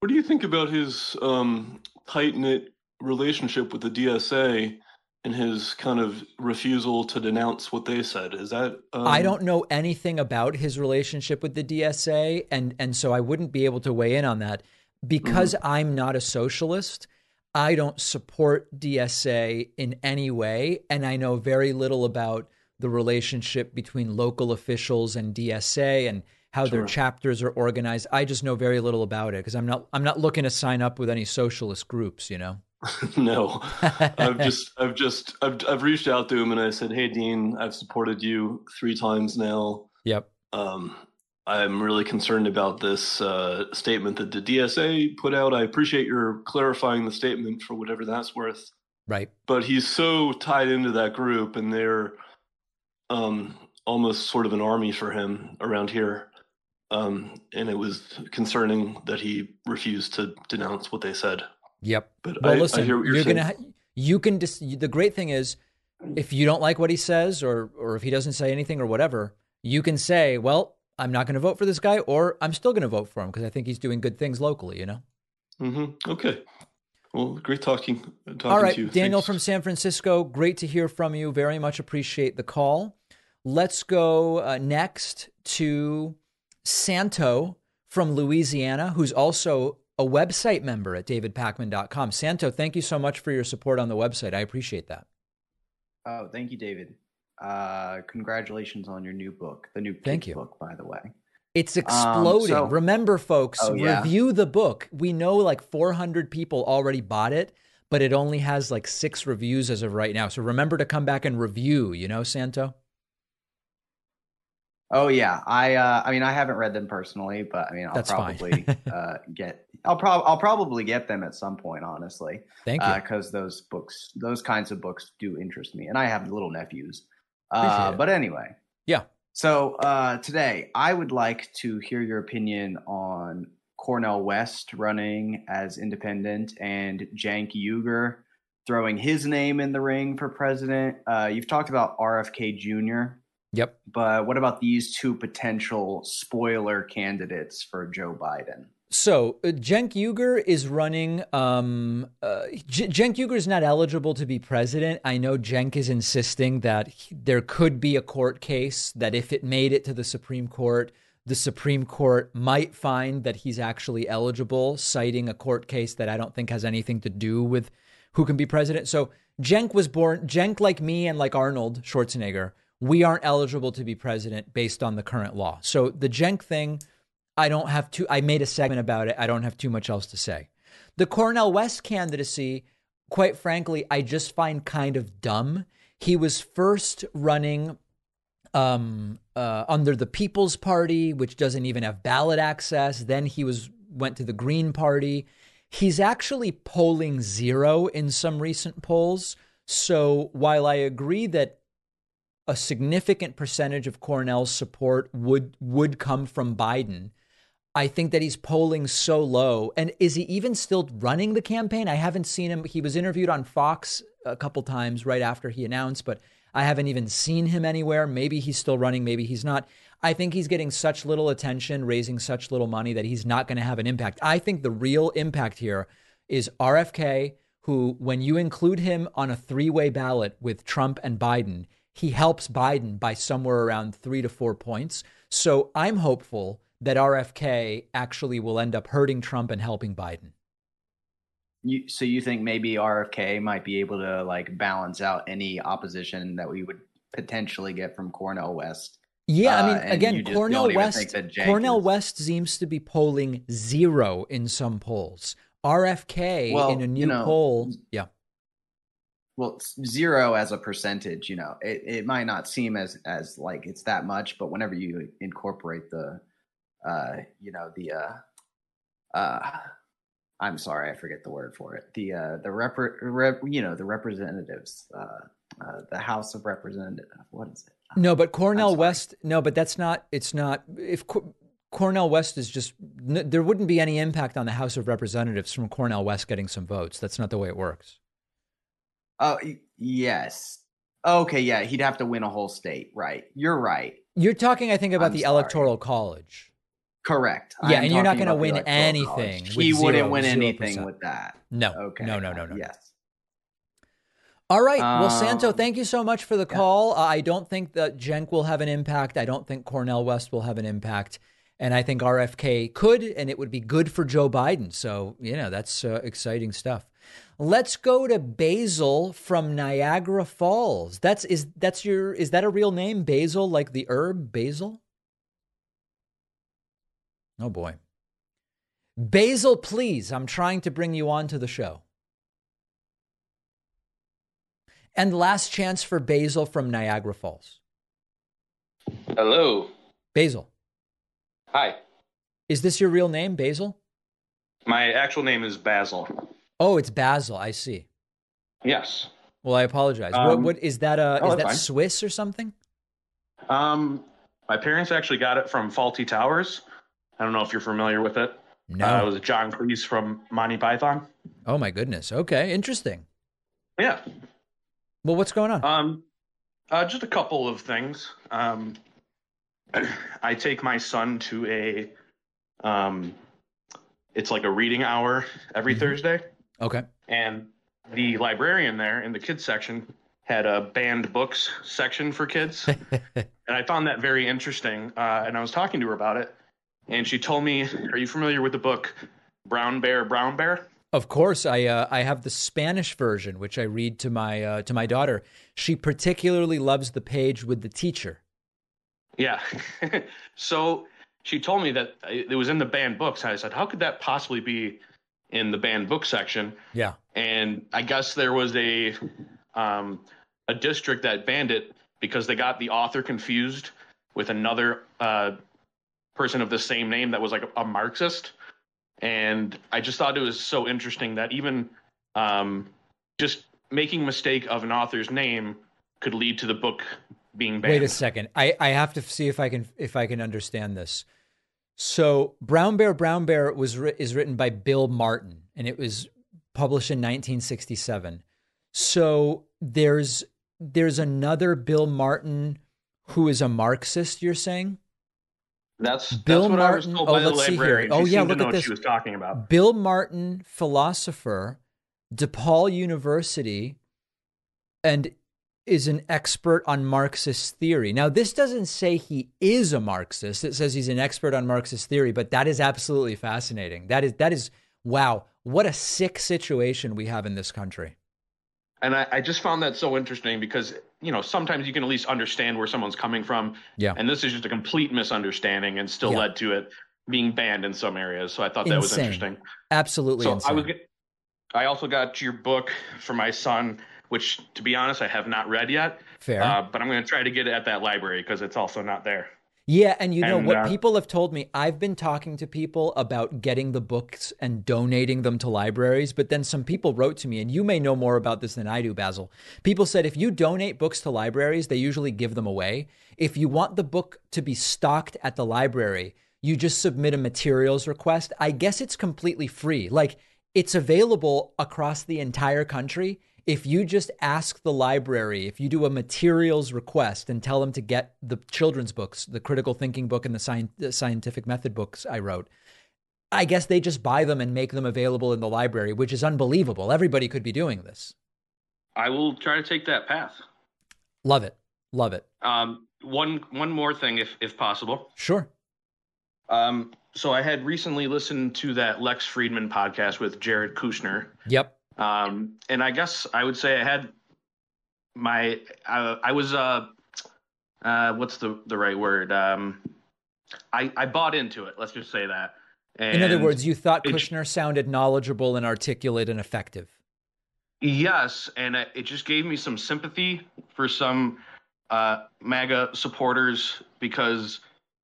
what do you think about his um, tight knit relationship with the DSA and his kind of refusal to denounce what they said? Is that um... I don't know anything about his relationship with the DSA, and and so I wouldn't be able to weigh in on that because mm-hmm. I'm not a socialist. I don't support DSA in any way, and I know very little about the relationship between local officials and DSA and how sure. their chapters are organized. I just know very little about it because I'm not I'm not looking to sign up with any socialist groups, you know. no, I've just I've just I've I've reached out to him and I said, "Hey, Dean, I've supported you three times now. Yep. Um, I'm really concerned about this uh, statement that the DSA put out. I appreciate your clarifying the statement for whatever that's worth. Right. But he's so tied into that group, and they're um, almost sort of an army for him around here. Um, and it was concerning that he refused to denounce what they said. Yep. But well, I, listen, I you're, you're gonna you can dis- the great thing is if you don't like what he says or or if he doesn't say anything or whatever, you can say, well, I'm not going to vote for this guy, or I'm still going to vote for him because I think he's doing good things locally. You know. Mm-hmm. Okay. Well, great talking. talking All right, Daniel Thanks. from San Francisco. Great to hear from you. Very much appreciate the call. Let's go uh, next to Santo from Louisiana, who's also a website member at davidpakman.com. Santo, thank you so much for your support on the website. I appreciate that. Oh, thank you, David. Uh, congratulations on your new book, the new thank you. book, by the way. It's um, exploding. Um, so, Remember, folks, oh, yeah. review the book. We know like 400 people already bought it, but it only has like six reviews as of right now. So remember to come back and review, you know, Santo? Oh yeah, I uh, I mean I haven't read them personally, but I mean I'll That's probably uh, get I'll probably I'll probably get them at some point, honestly. Thank you. Because uh, those books, those kinds of books, do interest me, and I have little nephews. Uh, but anyway, yeah. So uh, today, I would like to hear your opinion on Cornel West running as independent and Cenk Uygur throwing his name in the ring for president. Uh, you've talked about RFK Jr. Yep. But what about these two potential spoiler candidates for Joe Biden? So uh, Cenk Uygur is running. Um, uh, J- Cenk Uygur is not eligible to be president. I know Cenk is insisting that he, there could be a court case that if it made it to the Supreme Court, the Supreme Court might find that he's actually eligible, citing a court case that I don't think has anything to do with who can be president. So Cenk was born. Cenk, like me and like Arnold Schwarzenegger, we aren't eligible to be president based on the current law. So the Cenk thing, I don't have to, I made a segment about it. I don't have too much else to say. The Cornel West candidacy, quite frankly, I just find kind of dumb. He was first running um, uh, under the People's Party, which doesn't even have ballot access. Then he was went to the Green Party. He's actually polling zero in some recent polls. So while I agree that a significant percentage of Cornel's support would would come from Biden. I think that he's polling so low. And is he even still running the campaign? I haven't seen him. He was interviewed on Fox a couple times right after he announced, but I haven't even seen him anywhere. Maybe he's still running, maybe he's not. I think he's getting such little attention, raising such little money that he's not going to have an impact. I think the real impact here is RFK, who, when you include him on a three way ballot with Trump and Biden, he helps Biden by somewhere around three to four points. So I'm hopeful that RFK actually will end up hurting Trump and helping Biden. You, so you think maybe RFK might be able to like balance out any opposition that we would potentially get from Cornel West? Yeah, I mean, uh, again, Cornel West. Cornel is... West seems to be polling zero in some polls. RFK well, in a new you know, poll, yeah well zero as a percentage you know it, it might not seem as as like it's that much but whenever you incorporate the uh you know the uh uh i'm sorry i forget the word for it the uh the rep, rep you know the representatives uh, uh the house of representatives what is it no but Cornel west no but that's not it's not if Cornel West is just there wouldn't be any impact on the House of Representatives from Cornel West getting some votes. That's not the way it works. Oh, yes. Okay, yeah, he'd have to win a whole state. Right. You're right. You're talking, I think, about I'm the sorry. electoral college. Correct. Yeah, and you're not going to win anything. He would wouldn't win anything with that. No. Okay. No, no, no, no. Yes. All right. Well, um, Santo, thank you so much for the call. Uh, I don't think that Cenk will have an impact. I don't think Cornel West will have an impact. And I think RFK could, and it would be good for Joe Biden. So, you know, that's uh, exciting stuff. Let's go to Basil from Niagara Falls. That's is that's your is that a real name? Basil, like the herb basil? Oh boy. Basil, please. I'm trying to bring you on to the show. And last chance for Basil from Niagara Falls. Hello. Basil. Hi. Is this your real name, Basil? My actual name is Basil. Oh, it's Basil. I see. Yes. Well, I apologize. Um, what, what is that? Uh, oh, is that fine. Swiss or something? Um, my parents actually got it from Fawlty Towers. I don't know if you're familiar with it. No. Uh, it was John Cleese from Monty Python. Oh my goodness. Okay, interesting. Yeah. Well, what's going on? Um, uh, just a couple of things. Um, I take my son to a, um, it's like a reading hour every mm-hmm. Thursday. Okay. And the librarian there in the kids section had a banned books section for kids. and I found that very interesting. Uh, and I was talking to her about it. And she told me, Are you familiar with the book Brown Bear, Brown Bear? Of course, I uh, I have the Spanish version, which I read to my uh, to my daughter. She particularly loves the page with the teacher. Yeah, so she told me that it was in the banned books. I said, "How could that possibly be in the banned book section. Yeah. And I guess there was a um, a district that banned it because they got the author confused with another uh, person of the same name that was like a, Marxist, and I just thought it was so interesting that even um, just making mistake of an author's name could lead to the book being banned. Wait a second. I, I have to see if I can if I can understand this. So Brown Bear Brown Bear was is written by Bill Martin and it was published in 1967. So there's there's another Bill Martin who is a Marxist. You're saying? That's Bill that's Martin. oh, let's see here. Oh yeah, look at this. She was talking about Bill Martin, philosopher, DePaul University, and is an expert on Marxist theory. Now, this doesn't say he is a Marxist. It says he's an expert on Marxist theory, but that is absolutely fascinating. That is that is wow, what a sick situation we have in this country. And I, I just found that so interesting because you know sometimes you can at least understand where someone's coming from. Yeah. And this is just a complete misunderstanding and still yeah. led to it being banned in some areas. So I thought that insane. was interesting. Absolutely. So insane. I was. I also got your book for my son which to be honest, I have not read yet. Fair. Uh, but I'm going to try to get it at that library because it's also not there. Yeah, and you know and, what uh, people have told me, I've been talking to people about getting the books and donating them to libraries, but then some people wrote to me and you may know more about this than I do, Basil. People said if you donate books to libraries, they usually give them away. If you want the book to be stocked at the library, you just submit a materials request. I guess it's completely free. Like it's available across the entire country if you just ask the library, if you do a materials request and tell them to get the children's books, the critical thinking book and the, sci- the scientific method books I wrote, I guess they just buy them and make them available in the library, which is unbelievable. Everybody could be doing this. I will try to take that path. Love it. Love it. Um, one one more thing, if if possible. Sure. Um, so I had recently listened to that Lex Fridman podcast with Jared Kushner. Yep. Um, and I guess I would say I had my uh, I was uh, uh, what's the the right word? Um, I I bought into it. Let's just say that. And In other words, you thought Kushner sounded knowledgeable and articulate and effective. Yes, and it just gave me some sympathy for some uh, MAGA supporters because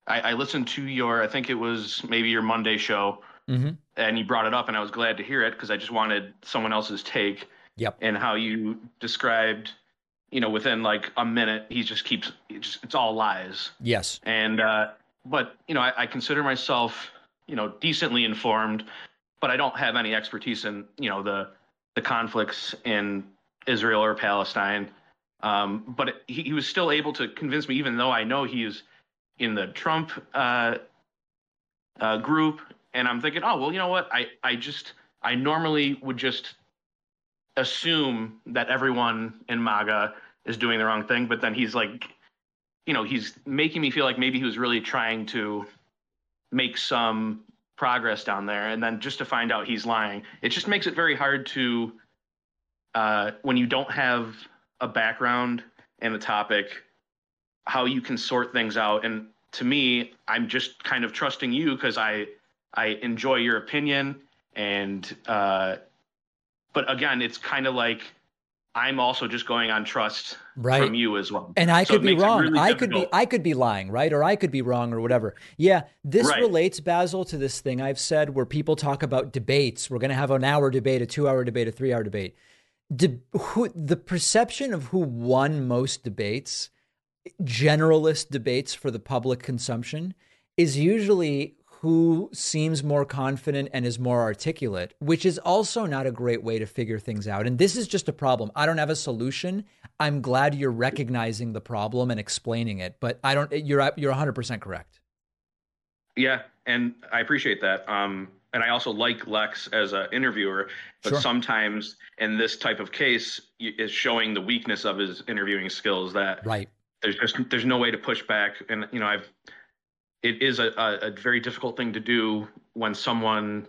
I, I listened to your I think it was maybe your Monday show Mm-hmm. And you brought it up, and I was glad to hear it because I just wanted someone else's take. Yep. And how you described, you know, within like a minute, he just keeps it just it's all lies. Yes. And uh, but you know, I, I consider myself, you know, decently informed, but I don't have any expertise in you know the the conflicts in Israel or Palestine. Um, but he, he, was still able to convince me, even though I know he's in the Trump uh, uh, group and I'm thinking, oh well, you know what? I I just I normally would just assume that everyone in MAGA is doing the wrong thing, but then he's like, you know, he's making me feel like maybe he was really trying to make some progress down there, and then just to find out he's lying, it just makes it very hard to uh, when you don't have a background and a topic, how you can sort things out. And to me, I'm just kind of trusting you because I I enjoy your opinion, and uh, but again, it's kind of like I'm also just going on trust right. from you as well. And I so could be wrong. Really I could be I could be lying, right? Or I could be wrong or whatever. Yeah, this right. relates Basil to this thing I've said where people talk about debates. We're going to have an hour debate, a 2-hour debate, a 3-hour debate. De- who, the perception of who won most debates, generalist debates for the public consumption is usually who seems more confident and is more articulate, which is also not a great way to figure things out. And this is just a problem. I don't have a solution. I'm glad you're recognizing the problem and explaining it, but I don't you're you're 100% correct. Yeah, and I appreciate that. Um and I also like Lex as an interviewer, but sure. sometimes in this type of case is showing the weakness of his interviewing skills that right. There's just there's no way to push back. And you know I've it is a, a, very difficult thing to do when someone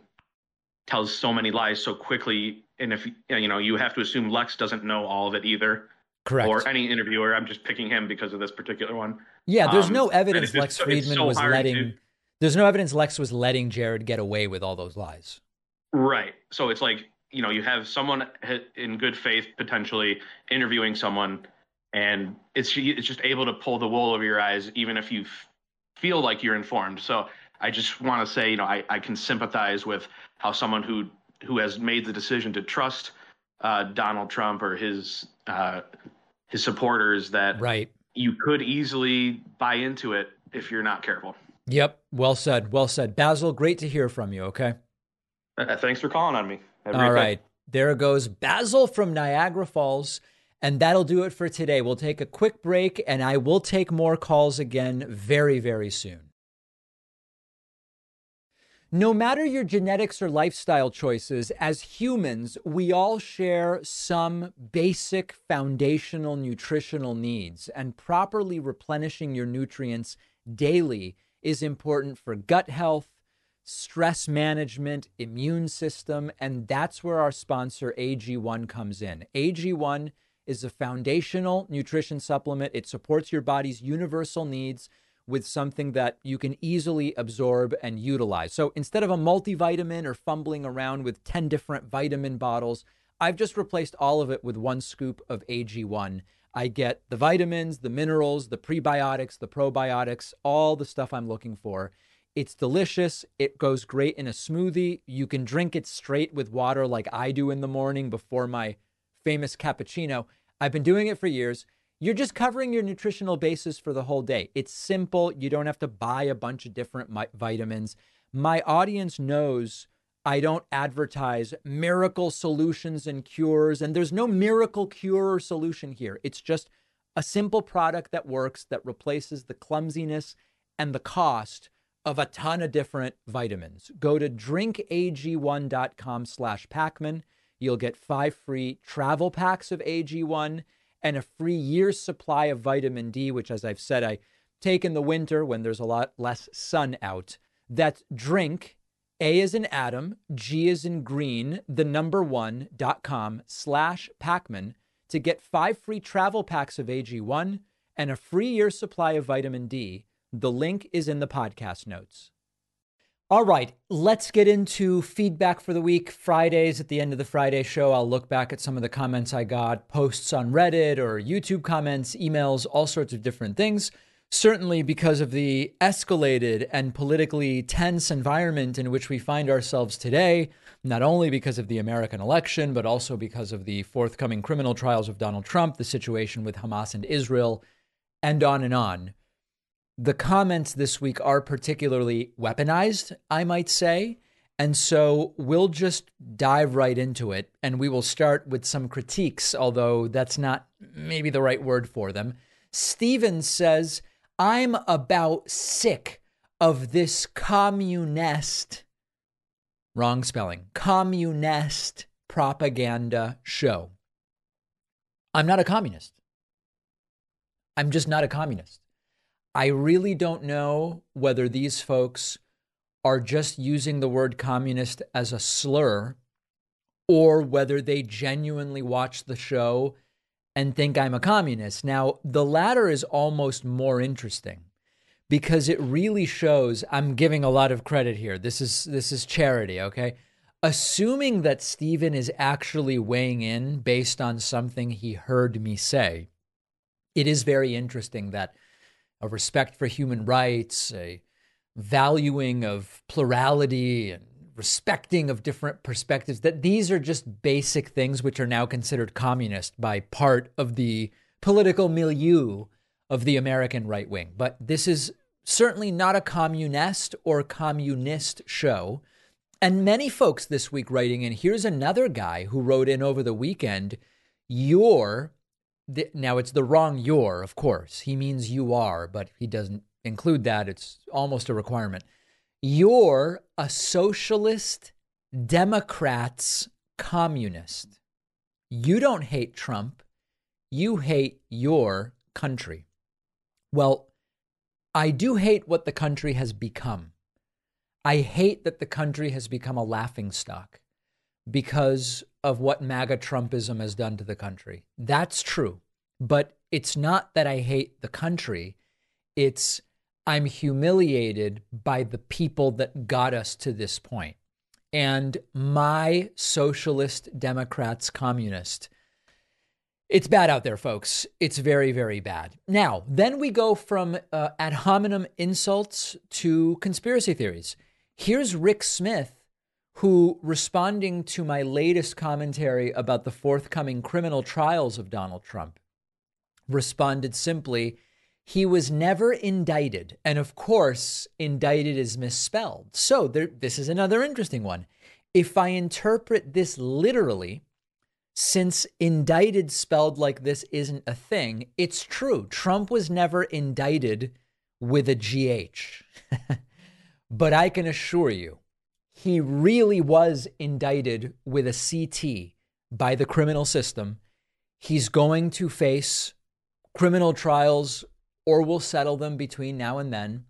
tells so many lies so quickly. And if you know you have to assume lex doesn't know all of it either. Correct. Or any interviewer. I'm just picking him because of this particular one. Yeah there's um, no evidence lex Fridman so was letting to, there's no evidence lex was letting jared get away with all those lies. Right. So it's like you know you have someone in good faith potentially interviewing someone and it's it's just able to pull the wool over your eyes, even if you f- feel like you're informed. So I just want to say, you know, I, I can sympathize with how someone who who has made the decision to trust uh, Donald Trump or his uh, his supporters that right you could easily buy into it if you're not careful. Yep. Well said. Well said. Basil, great to hear from you. Okay. Uh, thanks for calling on me. All right. Day. There goes Basil from Niagara Falls. And that'll do it for today. We'll take a quick break and I will take more calls again very, very soon. No matter your genetics or lifestyle choices, as humans, we all share some basic foundational nutritional needs, and properly replenishing your nutrients daily is important for gut health, stress management, immune system, and that's where our sponsor AG1 comes in. AG1 is a foundational nutrition supplement. It supports your body's universal needs with something that you can easily absorb and utilize. So instead of a multivitamin or fumbling around with 10 different vitamin bottles, I've just replaced all of it with one scoop of AG1. I get the vitamins, the minerals, the prebiotics, the probiotics, all the stuff I'm looking for. It's delicious. It goes great in a smoothie. You can drink it straight with water like I do in the morning before my famous cappuccino. I've been doing it for years. You're just covering your nutritional basis for the whole day. It's simple. You don't have to buy a bunch of different vitamins. My audience knows I don't advertise miracle solutions and cures, and there's no miracle cure or solution here. It's just a simple product that works that replaces the clumsiness and the cost of a ton of different vitamins. Go to drinkag1.com slash Pakman. You'll get five free travel packs of AG1 and a free year's supply of vitamin D, which, as I've said, I take in the winter when there's a lot less sun out. That's drink, A is in Adam, G is in green, the number one dot com slash Pakman to get five free travel packs of AG1 and a free year supply of vitamin D. The link is in the podcast notes. All right, let's get into feedback for the week. Fridays at the end of the Friday show, I'll look back at some of the comments I got, posts on Reddit or YouTube comments, emails, all sorts of different things. Certainly, because of the escalated and politically tense environment in which we find ourselves today, not only because of the American election, but also because of the forthcoming criminal trials of Donald Trump, the situation with Hamas and Israel, and on and on. The comments this week are particularly weaponized, I might say. And so we'll just dive right into it and we will start with some critiques, although that's not maybe the right word for them. Steven says, I'm about sick of this communist, wrong spelling, communist propaganda show. I'm not a communist. I'm just not a communist. I really don't know whether these folks are just using the word communist as a slur or whether they genuinely watch the show and think I'm a communist. Now, the latter is almost more interesting because it really shows I'm giving a lot of credit here. This is this is charity, okay? Assuming that Stephen is actually weighing in based on something he heard me say, it is very interesting that a respect for human rights, a valuing of plurality and respecting of different perspectives, that these are just basic things which are now considered communist by part of the political milieu of the American right wing. But this is certainly not a communist or communist show. And many folks this week writing in, here's another guy who wrote in over the weekend, you're now it's the wrong your, of course. He means you are, but he doesn't include that. It's almost a requirement. You're a socialist, Democrats, communist. You don't hate Trump. You hate your country. Well, I do hate what the country has become. I hate that the country has become a laughing stock because of what MAGA Trumpism has done to the country. That's true. But it's not that I hate the country. It's I'm humiliated by the people that got us to this point. And my socialist, Democrats, communist, It's bad out there, folks. It's very, very bad. Now, then we go from uh, ad hominem insults to conspiracy theories. Here's Rick Smith, who, responding to my latest commentary about the forthcoming criminal trials of Donald Trump, responded simply, he was never indicted. And of course, indicted is misspelled. So there, this is another interesting one. If I interpret this literally, since indicted spelled like this isn't a thing, it's true. Trump was never indicted with a GH. but I can assure you, he really was indicted with a CT by the criminal system. He's going to face criminal trials or will settle them between now and then.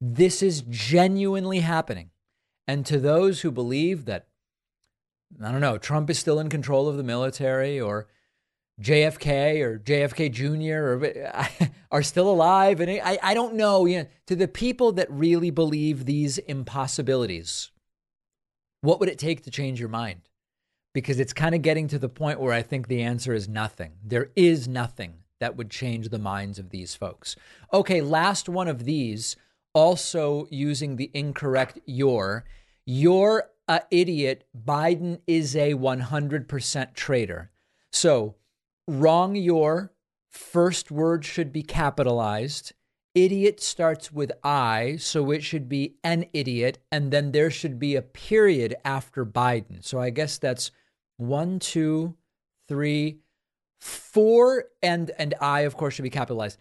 This is genuinely happening. And to those who believe that I don't know, Trump is still in control of the military or JFK or JFK Jr. or are still alive. And I, I don't know, you know, to the people that really believe these impossibilities, what would it take to change your mind? Because it's kind of getting to the point where I think the answer is nothing. There is nothing that would change the minds of these folks. Okay, last one of these, also using the incorrect your. You're a uh, idiot. Biden is a 100% traitor. So, wrong your first word should be capitalized. Idiot starts with I, so it should be an idiot, and then there should be a period after Biden. So I guess that's one, two, three, four, and and I, of course, should be capitalized.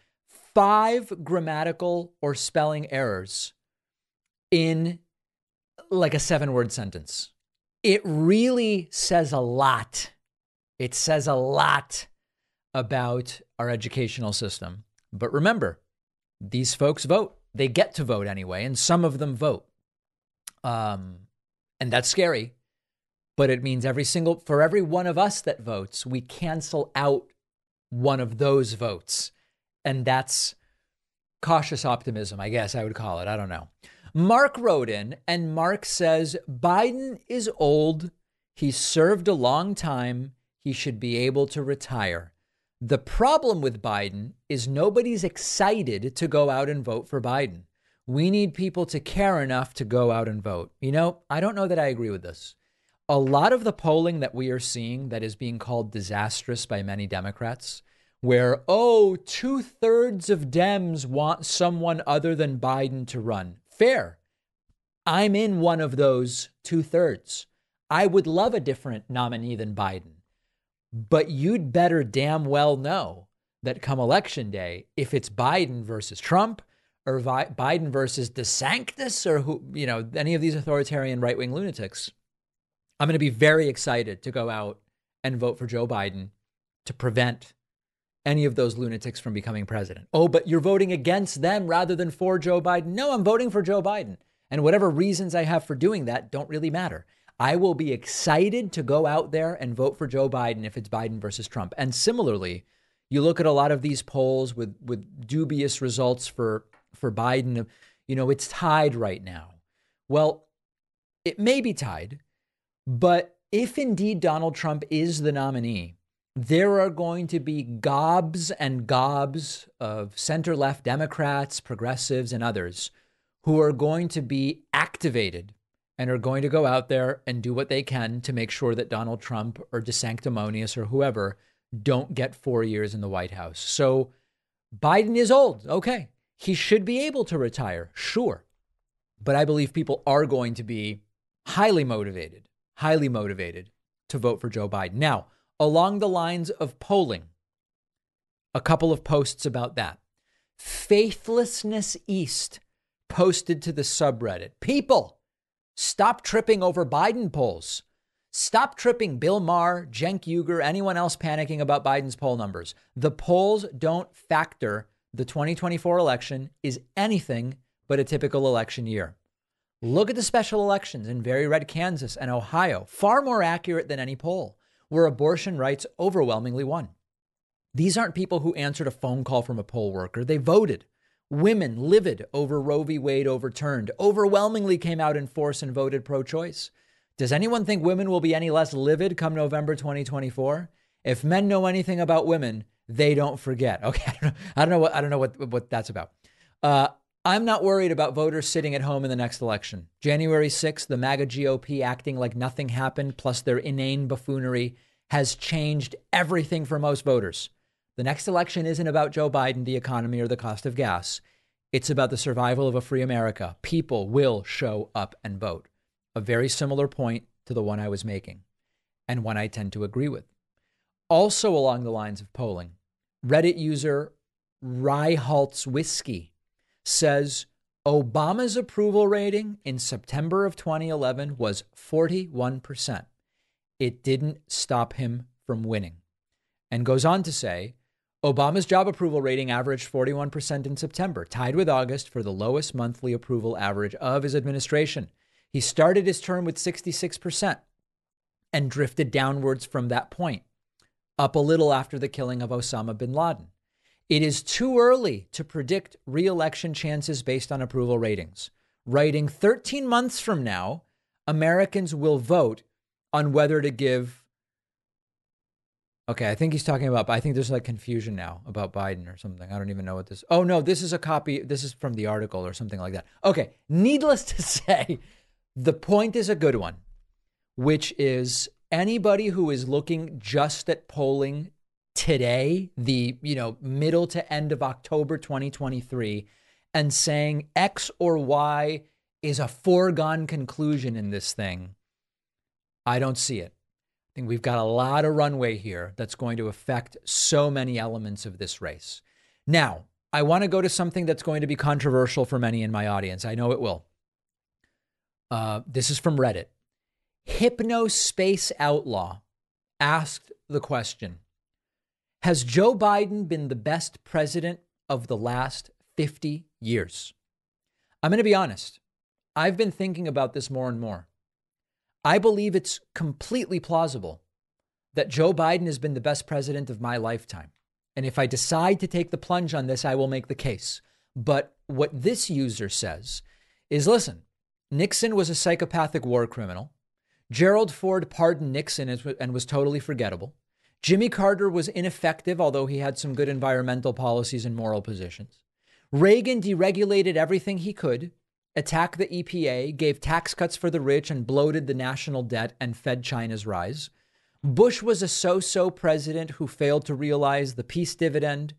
Five grammatical or spelling errors in like a seven word sentence. It really says a lot. It says a lot about our educational system. But remember, these folks vote. They get to vote anyway, and some of them vote. Um, and that's scary. But it means every single, for every one of us that votes, we cancel out one of those votes. And that's cautious optimism, I guess I would call it. I don't know. Mark wrote in, and Mark says Biden is old. He served a long time. He should be able to retire. The problem with Biden is nobody's excited to go out and vote for Biden. We need people to care enough to go out and vote. You know, I don't know that I agree with this. A lot of the polling that we are seeing that is being called disastrous by many Democrats, where, oh, two thirds of Dems want someone other than Biden to run fair. I'm in one of those two thirds. I would love a different nominee than Biden. But you'd better damn well know that come election day, if it's Biden versus Trump or Vi- Biden versus DeSantis or who, you know, any of these authoritarian right wing lunatics, I'm going to be very excited to go out and vote for Joe Biden to prevent any of those lunatics from becoming president. Oh, but you're voting against them rather than for Joe Biden. No, I'm voting for Joe Biden. And whatever reasons I have for doing that don't really matter. I will be excited to go out there and vote for Joe Biden if it's Biden versus Trump. And similarly, you look at a lot of these polls with with dubious results for for Biden, you know, it's tied right now. Well, it may be tied, but if indeed Donald Trump is the nominee, there are going to be gobs and gobs of center left Democrats, progressives, and others who are going to be activated and are going to go out there and do what they can to make sure that Donald Trump or DeSanctimonious or whoever don't get four years in the White House. So Biden is old. Okay. He should be able to retire. Sure. But I believe people are going to be highly motivated, highly motivated to vote for Joe Biden. Now, along the lines of polling. A couple of posts about that. Faithlessness East posted to the subreddit People, stop tripping over Biden polls. Stop tripping Bill Maher, Cenk Uygur, anyone else panicking about Biden's poll numbers. The polls don't factor. The 2024 election is anything but a typical election year. Look at the special elections in very red Kansas and Ohio, far more accurate than any poll where abortion rights overwhelmingly won. These aren't people who answered a phone call from a poll worker. They voted. Women livid over Roe v. Wade overturned overwhelmingly came out in force and voted pro choice. Does anyone think women will be any less livid come November 2024? If men know anything about women, they don't forget. Okay, I don't know, I don't know what I don't know what what that's about. Uh, I'm not worried about voters sitting at home in the next election. January 6th, the MAGA GOP acting like nothing happened, plus their inane buffoonery, has changed everything for most voters. The next election isn't about Joe Biden, the economy, or the cost of gas. It's about the survival of a free America. People will show up and vote. A very similar point to the one I was making, and one I tend to agree with. Also, along the lines of polling, Reddit user Ryhalt's Whiskey says Obama's approval rating in September of 2011 was 41%. It didn't stop him from winning. And goes on to say Obama's job approval rating averaged 41% in September, tied with August for the lowest monthly approval average of his administration. He started his term with 66% and drifted downwards from that point, up a little after the killing of Osama bin Laden. It is too early to predict reelection chances based on approval ratings. Writing 13 months from now, Americans will vote on whether to give. Okay, I think he's talking about, I think there's like confusion now about Biden or something. I don't even know what this. Oh, no, this is a copy. This is from the article or something like that. Okay, needless to say, the point is a good one, which is anybody who is looking just at polling today, the you know middle to end of October 2023, and saying X or Y is a foregone conclusion in this thing, I don't see it. I think we've got a lot of runway here that's going to affect so many elements of this race. Now, I want to go to something that's going to be controversial for many in my audience. I know it will. Uh, this is from Reddit. Hypnospace Outlaw asked the question has Joe Biden been the best president of the last 50 years? I'm going to be honest. I've been thinking about this more and more. I believe it's completely plausible that Joe Biden has been the best president of my lifetime. And if I decide to take the plunge on this, I will make the case. But what this user says is listen, Nixon was a psychopathic war criminal. Gerald Ford pardoned Nixon and was totally forgettable. Jimmy Carter was ineffective, although he had some good environmental policies and moral positions. Reagan deregulated everything he could, attacked the EPA, gave tax cuts for the rich, and bloated the national debt and fed China's rise. Bush was a so so president who failed to realize the peace dividend,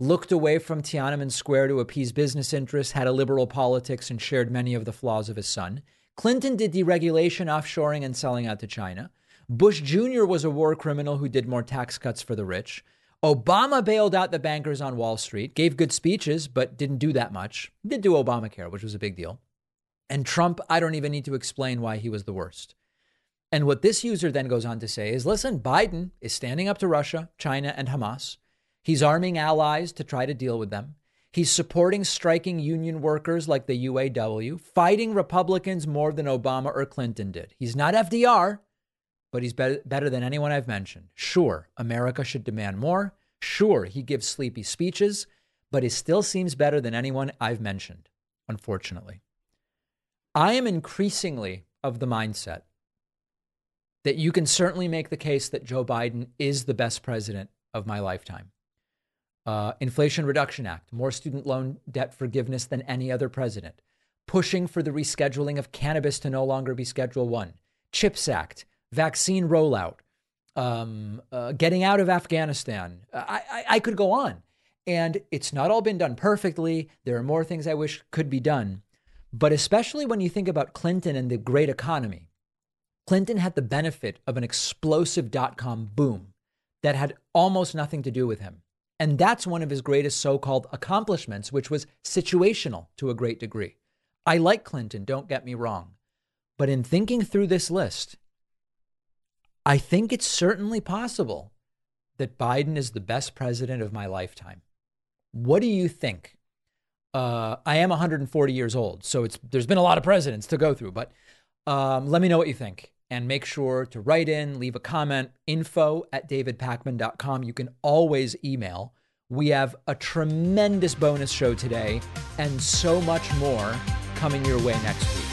looked away from Tiananmen Square to appease business interests, had a liberal politics, and shared many of the flaws of his son. Clinton did deregulation, offshoring, and selling out to China. Bush Jr. was a war criminal who did more tax cuts for the rich. Obama bailed out the bankers on Wall Street, gave good speeches, but didn't do that much. Did do Obamacare, which was a big deal. And Trump, I don't even need to explain why he was the worst. And what this user then goes on to say is listen, Biden is standing up to Russia, China, and Hamas. He's arming allies to try to deal with them. He's supporting striking union workers like the UAW, fighting Republicans more than Obama or Clinton did. He's not FDR, but he's better, better than anyone I've mentioned. Sure, America should demand more. Sure, he gives sleepy speeches, but he still seems better than anyone I've mentioned, unfortunately. I am increasingly of the mindset that you can certainly make the case that Joe Biden is the best president of my lifetime. Uh, Inflation Reduction Act, more student loan debt forgiveness than any other president, pushing for the rescheduling of cannabis to no longer be Schedule One, CHIPS Act, vaccine rollout, um, uh, getting out of Afghanistan. I, I, I could go on. And it's not all been done perfectly. There are more things I wish could be done. But especially when you think about Clinton and the great economy, Clinton had the benefit of an explosive dot com boom that had almost nothing to do with him. And that's one of his greatest so called accomplishments, which was situational to a great degree. I like Clinton, don't get me wrong. But in thinking through this list, I think it's certainly possible that Biden is the best president of my lifetime. What do you think? Uh, I am 140 years old, so it's there's been a lot of presidents to go through, but um, let me know what you think. And make sure to write in, leave a comment, info at davidpakman.com. You can always email. We have a tremendous bonus show today and so much more coming your way next week.